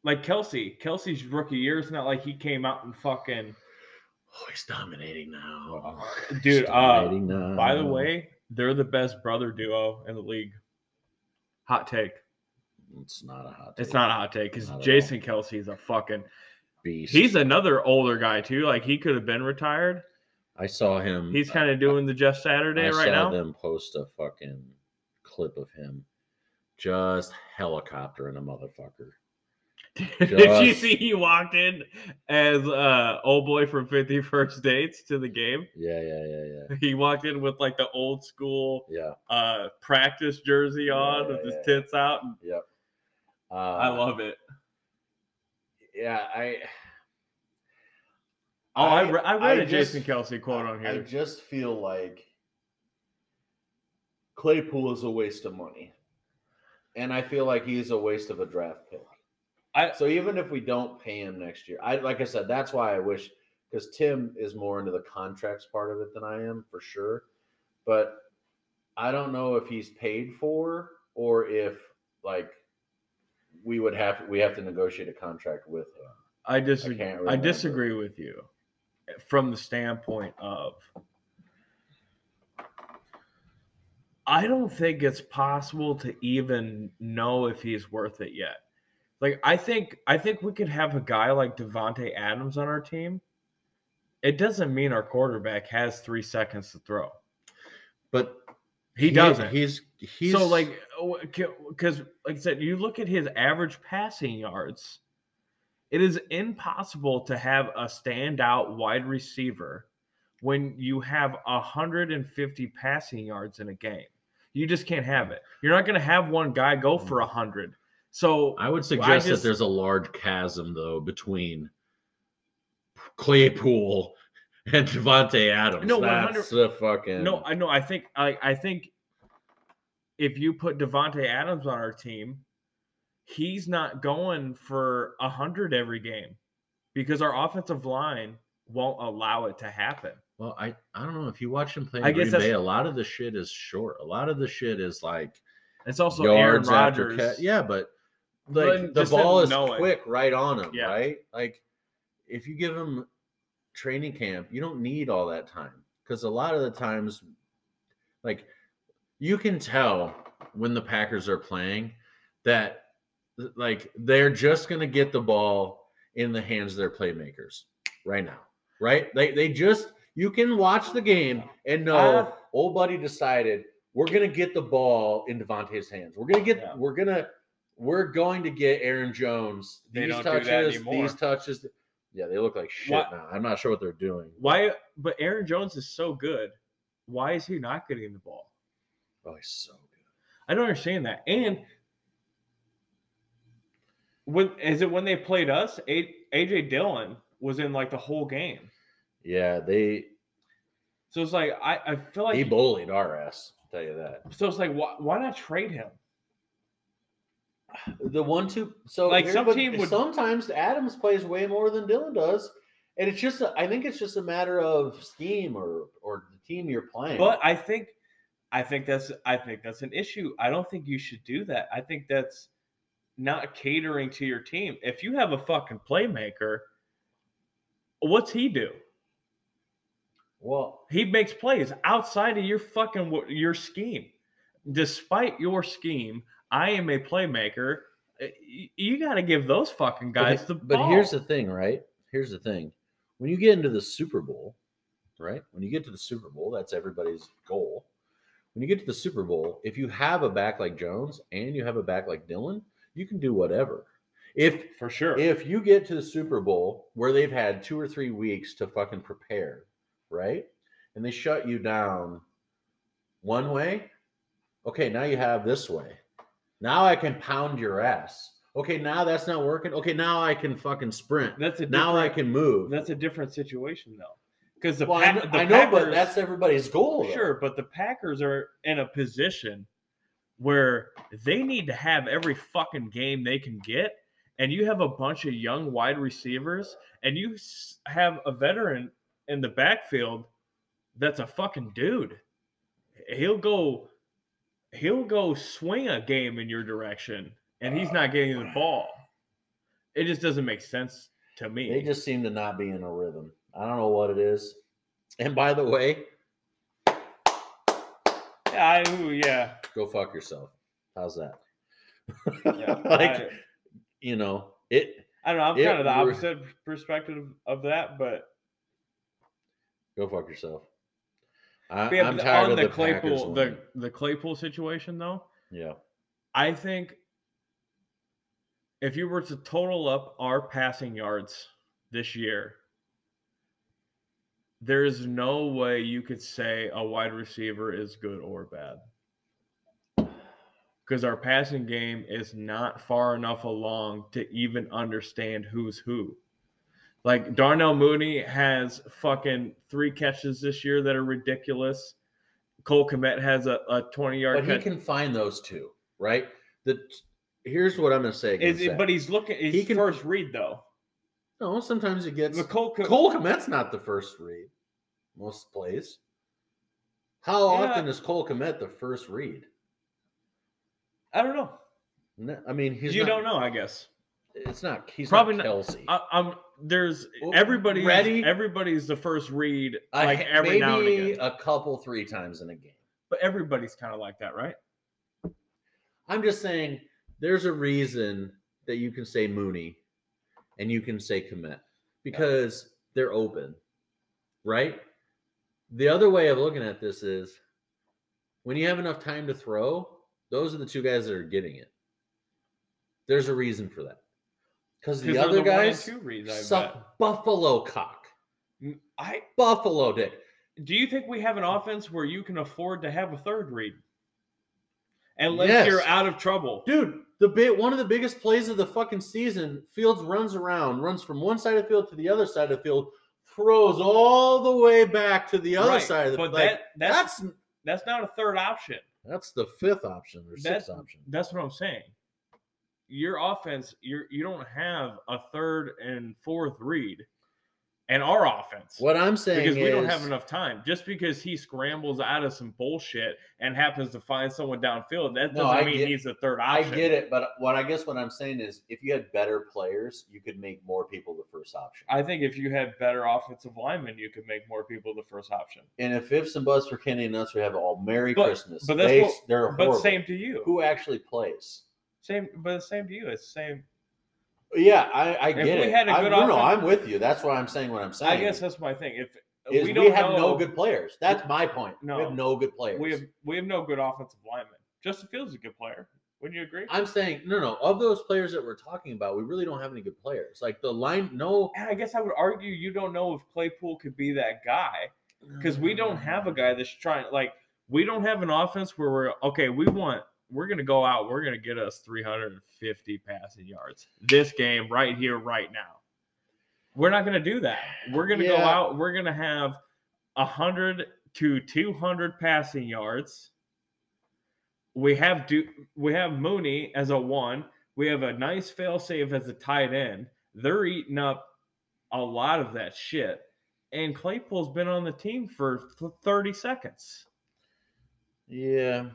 like Kelce, Kelce's rookie year is not like he came out and fucking oh, he's dominating now. He's dude. Uh, now. by the way, they're the best brother duo in the league. Hot take. it's not a hot. take. It's not a hot take because Jason Kelce is a fucking. Beast. He's another older guy too. Like he could have been retired. I saw him. He's kind of doing the Jeff Saturday I right now. I saw them post a fucking clip of him, just helicoptering a motherfucker. [laughs] Did you see he walked in as uh old boy from 50 First Dates to the game? Yeah, yeah, yeah, yeah, [laughs] He walked in with like the old school yeah. uh practice jersey on Yeah, with his yeah, tits out. Yep. Uh, I love it. Yeah, I. Oh, I, re- I read a just- Jason Kelce quote on here. I just feel like Claypool is a waste of money, and I feel like he's a waste of a draft pick. I- so even if we don't pay him next year, I like I said, that's why I wish because Tim is more into the contracts part of it than I am for sure. But I don't know if he's paid for or if like we would have we have to negotiate a contract with him. I disagree. can't I disagree with you eh, from the standpoint of I don't think it's possible to even know if he's worth it yet. Like I think I think we could have a guy like Davante Adams on our team. It doesn't mean our quarterback has three seconds to throw. But He, doesn't. He's he's so like oh, because like I said, you look at his average passing yards. It is impossible to have a standout wide receiver when you have 150 passing yards in a game. You just can't have it. You're not going to have one guy go hmm. for 100. So I would suggest just- that there's a large chasm though between Claypool and Davante Adams. No, that's the fucking no, I know. I think I I think if you put Davante Adams on our team, he's not going for a hundred every game because our offensive line won't allow it to happen. Well, I I don't know if you watch him play I guess Green that's- Bay. A lot of the shit is short. A lot of the shit is like It's also Aaron yards after Rodgers. catch. Yeah, but But the ball is quick right on him, Yeah. right? Like if you give him training camp, you don't need all that time because a lot of the times, like you can tell when the Packers are playing that like they're just gonna get the ball in the hands of their playmakers right now, right? They they just you can watch the game and know Uh, old buddy decided we're gonna get the ball in Davante's hands. We're gonna get Yeah. we're gonna we're going to get Aaron Jones They these don't do that touches, anymore. these touches. Yeah, they look like shit What- now. I'm not sure what they're doing. Why? But Aaron Jones is so good. Why is he not getting the ball? Oh, he's so good. I don't understand that. And when is it when they played us? A, AJ Dillon was in like the whole game. Yeah, they So it's like I, I feel like he bullied our ass. I'll tell you that. so it's like why, why not trade him? The one two so Like, some team would- sometimes Adams plays way more than Dillon does, and it's just a, I think it's just a matter of scheme or or the team you're playing. But I think I think that's I think that's an issue. I don't think you should do that. I think that's not catering to your team. If you have a fucking playmaker, what's he do? well, He makes plays outside of your fucking your scheme. Despite your scheme, I am a playmaker. Uh, You got to give those fucking guys but, the but ball. here's the thing, right? Here's the thing. When you get into the Super Bowl, right? When you get to the Super Bowl, that's everybody's goal. When you get to the Super Bowl, if you have a back like Jones and you have a back like Dillon, you can do whatever. If for sure. if you get to the Super Bowl where they've had two or three weeks to fucking prepare, right? And they shut you down one way, okay, now you have this way. Now I can pound your ass. Okay, now that's not working. Okay, now I can fucking sprint. that's a Now I can move. That's a different situation though, because the, well, I, Pa- kn- the I know, but Packers- that's everybody's goal. though. Sure, but the Packers are in a position where they need to have every fucking game they can get, and you have a bunch of young wide receivers, and you have a veteran in the backfield that's a fucking dude. He'll go, he'll go swing a game in your direction, and he's not getting the ah. ball. It just doesn't make sense to me. They just seem to not be in a rhythm. I don't know what it is. And by the way, yeah, I, ooh, yeah, go fuck yourself. How's that? yeah. [laughs] like, I- you know, it I don't know. I'm It kind of the were- opposite perspective of that, but go fuck yourself. I, yeah, I'm but tired on of the, the, Claypool, the the Claypool situation though, yeah. I think if you were to total up our passing yards this year, there is no way you could say a wide receiver is good or bad. Because our passing game is not far enough along to even understand who's who. Like Darnell Mooney has fucking three catches this year that are ridiculous. Cole Kmet has a, a 20 yard But he can find those two, right? The here's what I'm gonna say. Is it, but he's looking. His He can- first read though. no, sometimes it gets But Cole, Cole Kmet's not the first read. Most plays. How Yeah. often is Cole Kmet the first read? I don't know. No, I mean, he's you not, don't know, I guess. It's not. He's Probably not not- Kelce. I, I'm there's everybody. ready? Everybody's the first read, I- like every maybe now and again. a couple, three times in a game. But everybody's kind of like that, right? I'm just saying, there's a reason that you can say Mooney, and you can say Kmet because they're open, right? The other way of looking at this is when you have enough time to throw, those are the two guys that are getting it. There's a reason for that. Because the other and guys reads, I suck buffalo cock. I Buffalo dick. do you think we have an offense where you can afford to have a third read, unless Yes. you're out of trouble? Dude, the bit one of the biggest plays of the fucking season, Fields runs around, runs from one side of the field to the other side of the field, throws all the way back to the other Right, side of the but like, that that's that's that's not a third option. that's the fifth option or sixth option. That's what I'm saying. Your offense, you're you don't have a third and fourth read, and our offense. What I'm saying because we don't have enough time. Just because he scrambles out of some bullshit and happens to find someone downfield, that No, doesn't I mean get- he's a third option. I get it, but what I guess what I'm saying is if you had better players, you could make more people the first option. I think if you had better offensive linemen, you could make more people the first option. And if ifs and buts for Kenny and us, we have all Merry But- Christmas. but that's they, what- they're But same to you. Who actually plays? Same, but the same to you. It's same. Yeah, I, I get we it. had a I, good no, no, I'm with you. That's why I'm saying what I'm saying. I guess that's my thing. If is we we, don't have know, no good players. That's my point. No. we have no good players. we have we have no good offensive linemen. Justin Fields is a good player. Wouldn't you agree? I'm saying no, no. Of those players that we're talking about, we really don't have any good players. Like the line, no. And I guess I would argue you don't know if Claypool could be that guy because we don't have a guy that's trying like we don't have an offense where we're okay. We want we're gonna go out. We're gonna get us 350 passing yards this game right here, right now. We're not going to do that. We're going to go out. We're going to have 100 to 200 passing yards. We have do we have Mooney as a one. We have a nice fail save as a tight end. They're eating up a lot of that shit. And Claypool's been on the team for 30 seconds. Yeah,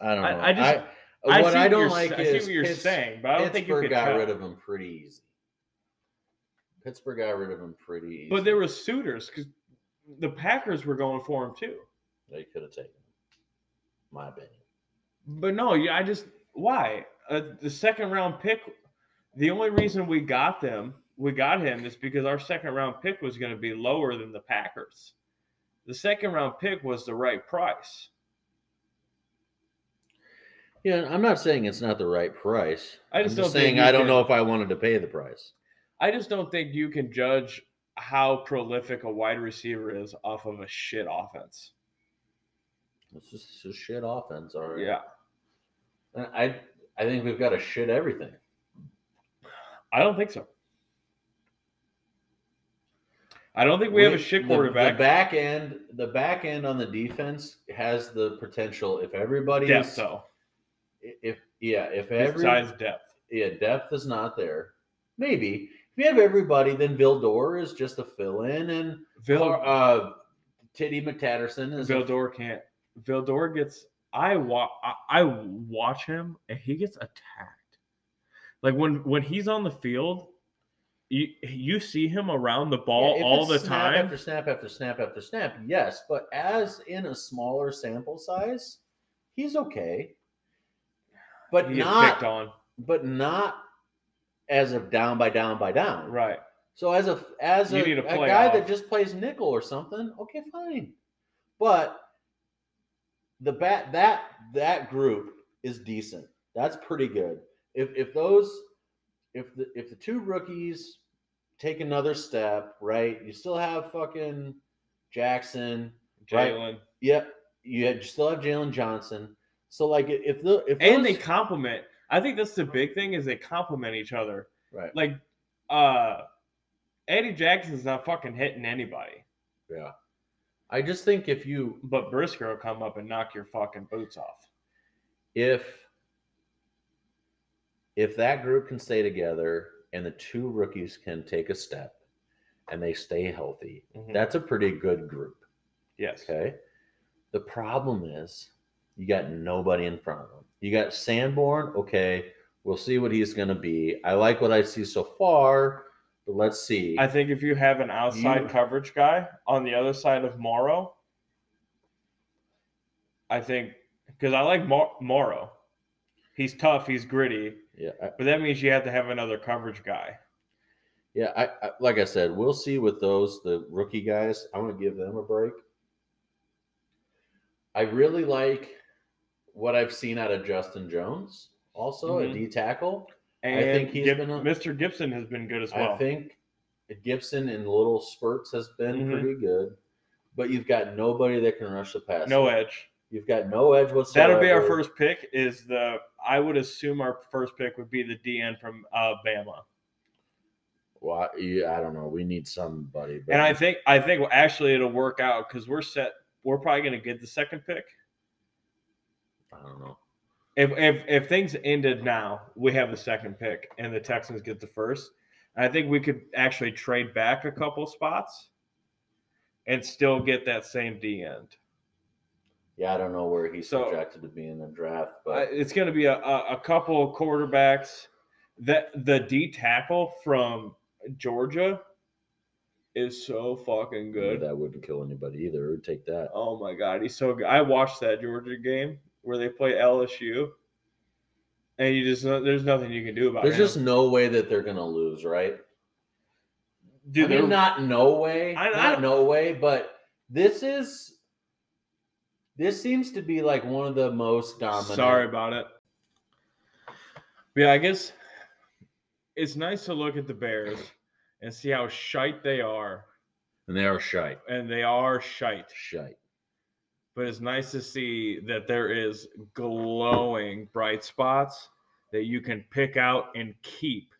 I don't know. I- I just- I what I don't like s- I is see what you're Pitts- saying, but I don't think you Pittsburgh could got tell. rid of him pretty easy. Pittsburgh got rid of him pretty easy. But there were suitors because the Packers were going for him too. they could have taken him. My opinion. But no, yeah, I just why uh, the second round pick. The only reason we got them, we got him, is because our second round pick was going to be lower than the Packers. The second round pick was the right price. Yeah, I'm not saying it's not the right price. I just I'm don't just saying I don't can- know if I wanted to pay the price. I just don't think you can judge how prolific a wide receiver is off of a shit offense. It's just, it's just shit offense, all right. Yeah, I I think we've got to shit everything. I don't think so. I don't think we, have a shit the- quarterback. The, back end, the back end on the defense has the potential. If everybody depth though, if yeah, if every besides depth. yeah, depth is not there. Maybe if you have everybody, then Vildor is just a fill in, and Vil- uh, Titty McTatterson is a- Vildor can't. Vildor gets. I wa- I, I watch him and he gets attacked. Like when when he's on the field, you you see him around the ball Yeah, all the time. after snap after snap after snap. Yes, but as in a smaller sample size, he's okay. But he not picked on. but not as a down by down by down. Right. So as a as a, a a guy that just plays nickel or something, okay, fine. But the bat that that group is decent. That's pretty good. If if those if the if the two rookies take another step, right? You still have fucking Jackson. Right. Jaylon. Yep. You, had, you still have Jaylon Johnson. So like if the if And those, they complement. I think that's the big thing is they complement each other. right. Like uh Eddie Jackson's not fucking hitting anybody. Yeah. I just think if you But Brisker will come up and knock your fucking boots off. if if that group can stay together and the two rookies can take a step and they stay healthy, Mhm. that's a pretty good group. yes. Okay. The problem is you got nobody in front of them. You got Sanborn. Okay. We'll see what he's going to be. I like what I see so far, but let's see. I think if you have an outside You- coverage guy on the other side of Morrow, I think because I like Mor- Morrow. He's tough, he's gritty, yeah. I, but that means you have to have another coverage guy. yeah. I, I, like I said, we'll see with those, the rookie guys. I want to give them a break. I really like what I've seen out of Justin Jones, also Mhm. a D tackle. And I think he's Gib- been a- Mr. Gibson has been good as well. I think Gibson in little spurts has been Mhm. pretty good, but you've got nobody that can rush the pass. no edge. You've got no edge whatsoever. That'll be our first pick. Is the I would assume our first pick would be the DN from uh, Bama, Well, I- yeah, I don't know. We need somebody. But and I think I think actually it'll work out because we're set. We're probably going to get the second pick. I don't know. if if if things ended now, we have the second pick, and the Texans get the first. I think we could actually trade back a couple spots, and still get that same D end. Yeah, I don't know where he's So- projected to be in the draft, but it's going to be a, a, a couple of quarterbacks. That the D tackle from Georgia is so fucking good. that wouldn't kill anybody either. It would take that. Oh my god, he's so good. I watched that Georgia game where they play LSU, and you just there's nothing you can do about it. There's it. just no way that they're gonna lose, right? Dude, I mean, not no way, I- I not don't- no way, but this is this seems to be like one of the most dominant. Sorry about it. Yeah, I guess it's nice to look at the Bears and see how shite they are, and they are shite, and they are shite. shite. But it's nice to see that there is glowing bright spots that you can pick out and keep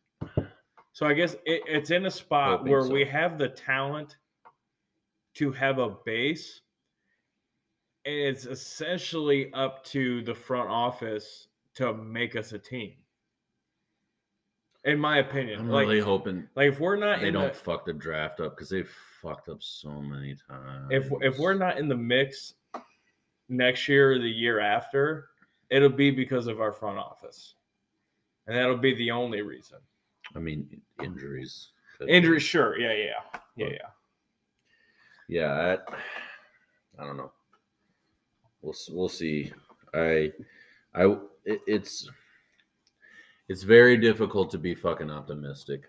So I guess it, it's in a spot where so. we have the talent to have a base, and it's essentially up to the front office to make us a team. In my opinion, I'm like, really hoping like if we're not they in don't the, fuck the draft up because they've fucked up so many times. if if we're not in the mix next year or the year after, it'll be because of our front office, and that'll be the only reason. I mean, injuries. Injuries, be. Sure, yeah, yeah, yeah, yeah. Yeah, I, I don't know. We'll we'll see. I I it, it's it's very difficult to be fucking optimistic.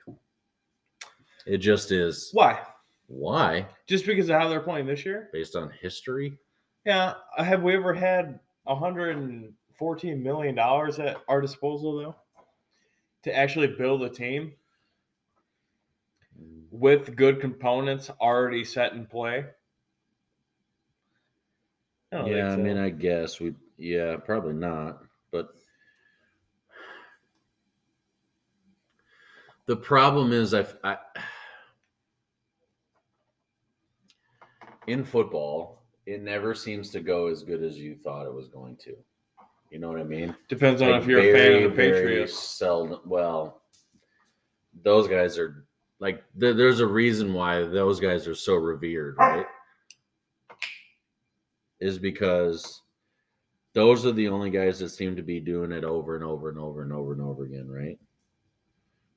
It just is. Why? Why? Just because of how they're playing this year? Based on history? Yeah. Uh, have we ever had 114 million dollars at our disposal though, to actually build a team with good components already set in play? I Yeah, I mean. I guess we. Yeah, probably not. But the problem is, I, I [sighs] in football, it never seems to go as good as you thought it was going to. You know what I mean? depends on Like, if you're a fan of the very, very Patriots. Seldom. Well, those guys are like there, there's a reason why those guys are so revered, right? Is because those are the only guys that seem to be doing it over and over and over and over and over again, right?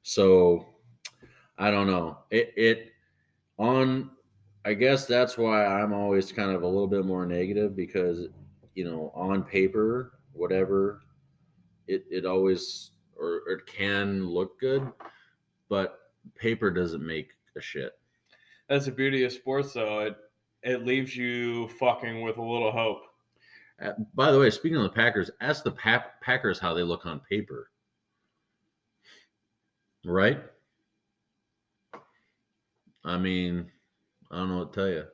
So I don't know. It it on I guess that's why I'm always kind of a little bit more negative because you know, on paper, whatever, it it always or, or it can look good, but paper doesn't make a shit. That's the beauty of sports, though. It it leaves you fucking with a little hope. Uh, by the way, speaking of the Packers, ask the pa- Packers how they look on paper. Right? I mean, I don't know what to tell you.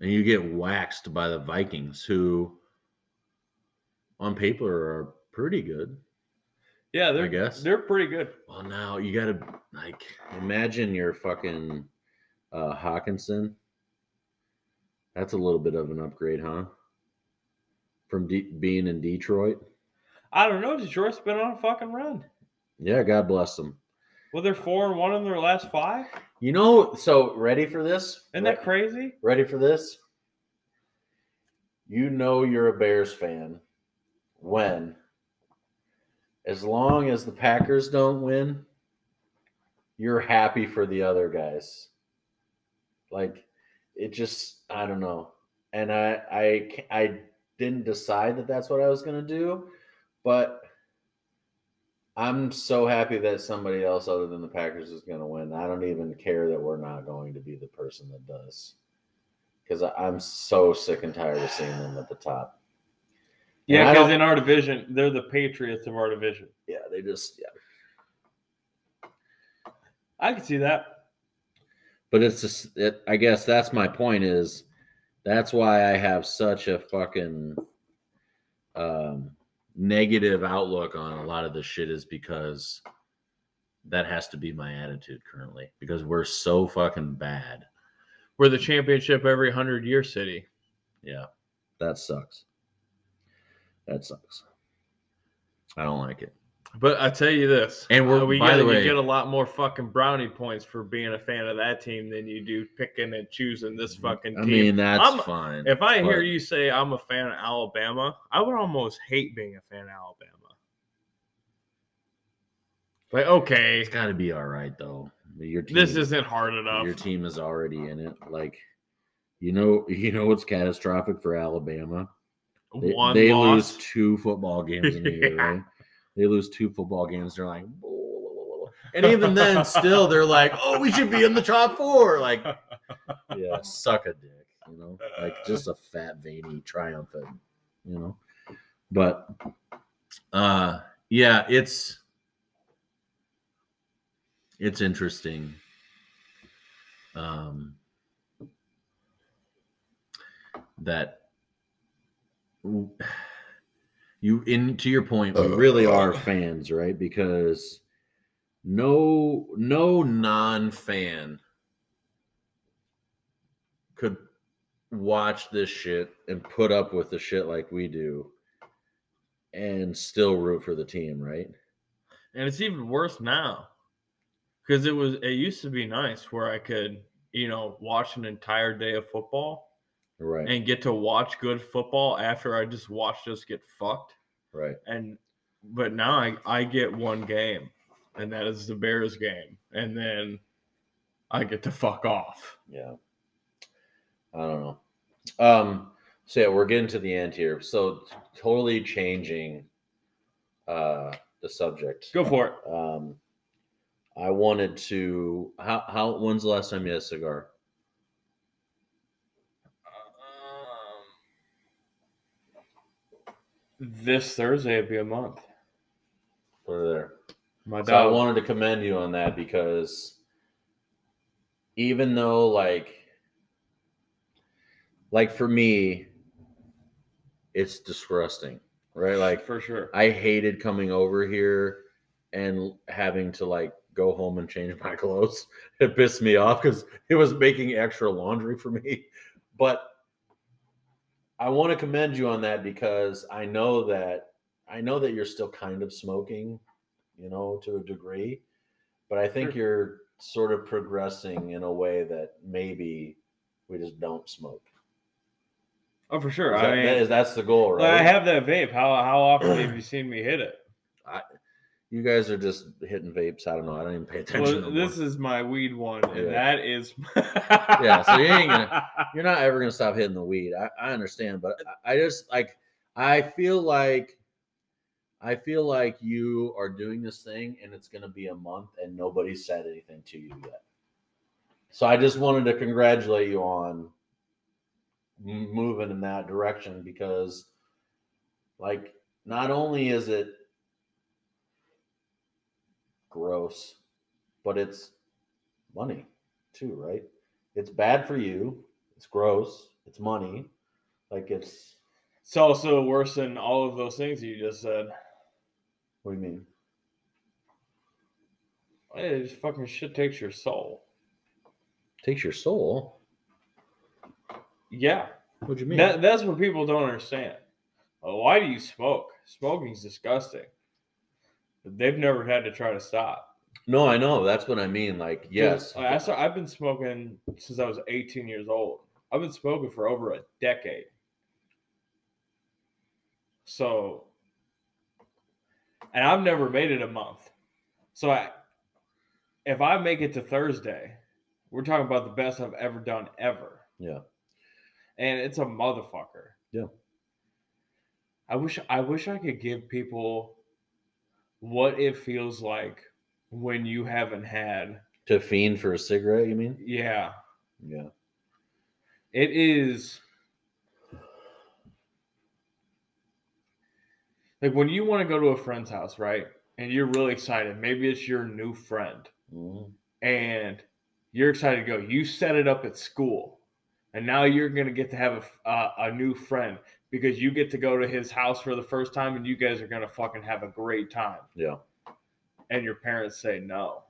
And you get waxed by the Vikings, who on paper are pretty good. Yeah, they're I guess. they're pretty good. Well, now you got to like imagine you're fucking uh, Hockenson. That's a little bit of an upgrade, huh? From D- being in Detroit. I don't know. Detroit's been on a fucking run. Yeah, God bless them. Well, they're four and one in their last five. You know, so ready for this? Isn't that crazy? Ready for this? You know you're a Bears fan when, as long as the Packers don't win, you're happy for the other guys. Like it just, I don't know. And I, I, I didn't decide that that's what I was gonna do, but I'm so happy that somebody else other than the Packers is gonna win. I don't even care that we're not going to be the person that does because I'm so sick and tired of seeing them at the top. Yeah, because in our division, they're the Patriots of our division. Yeah, they just yeah. I can see that. But it's just it, I guess that's my point is that's why I have such a fucking um negative outlook on a lot of this shit is because that has to be my attitude currently because we're so fucking bad. We're the championship every hundred year city. Yeah. That sucks. That sucks. I don't like it. But I tell you this, And we're- uh, we by get the you way- get a lot more fucking brownie points for being a fan of that team than you do picking and choosing this fucking team. I mean, that's I'm- fine. if I hear you say I'm a fan of Alabama, I would almost hate being a fan of Alabama. Like, okay, It's got to be all right though. Your team, this isn't hard enough. your team is already in it. Like, you know, [laughs] you know what's catastrophic for Alabama? They, One they lose two football games in a year, Yeah. [laughs] right? They lose two football games. They're like, and even then, [laughs] still, they're like, oh, we should be in the top four. Like, [laughs] yeah, suck a dick, you know, like just a fat, veiny, triumphant, you know. But, uh, yeah, it's it's interesting. Um, that you in to your point we oh, really are fans right because no no non-fan could watch this shit and put up with the shit like we do and still root for the team, right? And it's even worse now. Because it was it used to be nice where I could, you know, watch an entire day of football Right. and get to watch good football after I just watched us get fucked. right. And but now I, I get one game, and that is the Bears game. And then I get to fuck off. Yeah. I don't know. Um so yeah, we're getting to the end here. So totally changing uh the subject. Go for it. Um I wanted to how how when's the last time you had a cigar? This Thursday would be a month. Put it there. My So I wanted to commend you on that because even though like like for me it's disgusting, right? Like for sure. I hated coming over here and having to like go home and change my [laughs] clothes. It pissed me off because it was making extra laundry for me. But I want to commend you on that because I know that I know that you're still kind of smoking, you know, to a degree. But I think Sure. you're sort of progressing in a way that maybe we just don't smoke. Oh, for sure. Is that- I mean, that is- that's the goal, right? I have that vape. How how often have you seen me hit it? You guys are just hitting vapes. I don't know. I don't even pay attention. Well, this is my weed one, and Yeah. that is. [laughs] Yeah, so you ain't gonna- You're not ever gonna stop hitting the weed. I, I understand, but I I just like I feel like I feel like you are doing this thing and it's gonna be a month and nobody said anything to you yet. So I just wanted to congratulate you on moving in that direction because like not only is it gross, but it's money too, right? It's bad for you. It's gross. It's money. Like it's It's also worse than all of those things you just said. what do you mean? It just fucking shit takes your soul. Takes your soul. Yeah, What do you mean? that, that's what people don't understand. Why do you smoke? Smoking's disgusting. They've never had to try to stop. no, I know. That's what I mean. Like, yes. I start, I've been smoking since I was 18 years old. I've been smoking for over a decade. So, and I've never made it a month. So, I, if I make it to Thursday, we're talking about the best I've ever done ever. Yeah. And it's a motherfucker. Yeah. I wish I wish I could give people what it feels like when you haven't had To fiend for a cigarette, you mean? yeah Yeah. It is like when you want to go to a friend's house, right? And you're really excited. Maybe it's your new friend Mhm. and you're excited to go. You set it up at school. And now you're going to get to have a, uh, a new friend because you get to go to his house for the first time and you guys are going to fucking have a great time. Yeah. And your parents say no.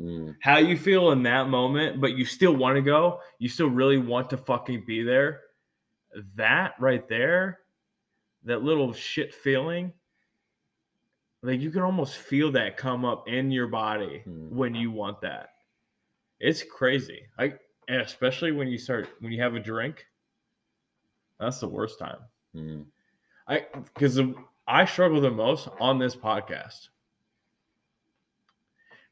Mm. how you feel in that moment, but you still want to go, you still really want to fucking be there. That right there, that little shit feeling, like you can almost feel that come up in your body Hmm. when you want that. It's crazy. Like, and especially when you start when you have a drink. That's the worst time. Mm. I because I struggle the most on this podcast.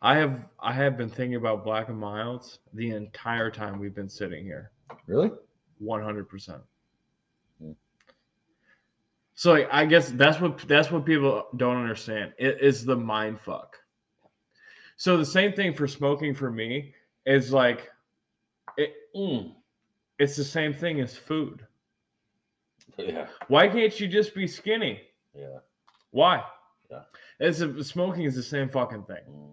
I have I have been thinking about black and milds the entire time we've been sitting here. Really? One hundred percent. Hmm. So like, I guess that's what that's what people don't understand. It is the mind fuck. So the same thing for smoking for me is like it, Mm. it's the same thing as food. Yeah. Why can't you just be skinny? Yeah. Why? Yeah. It's a, smoking is the same fucking thing. Mm.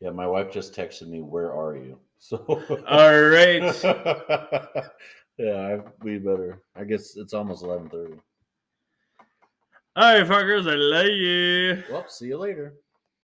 Yeah, my wife just texted me, "Where are you?" [laughs] So. All right. [laughs] yeah, I, we better. I guess it's almost eleven thirty. All right, fuckers, I love you. Well, see you later.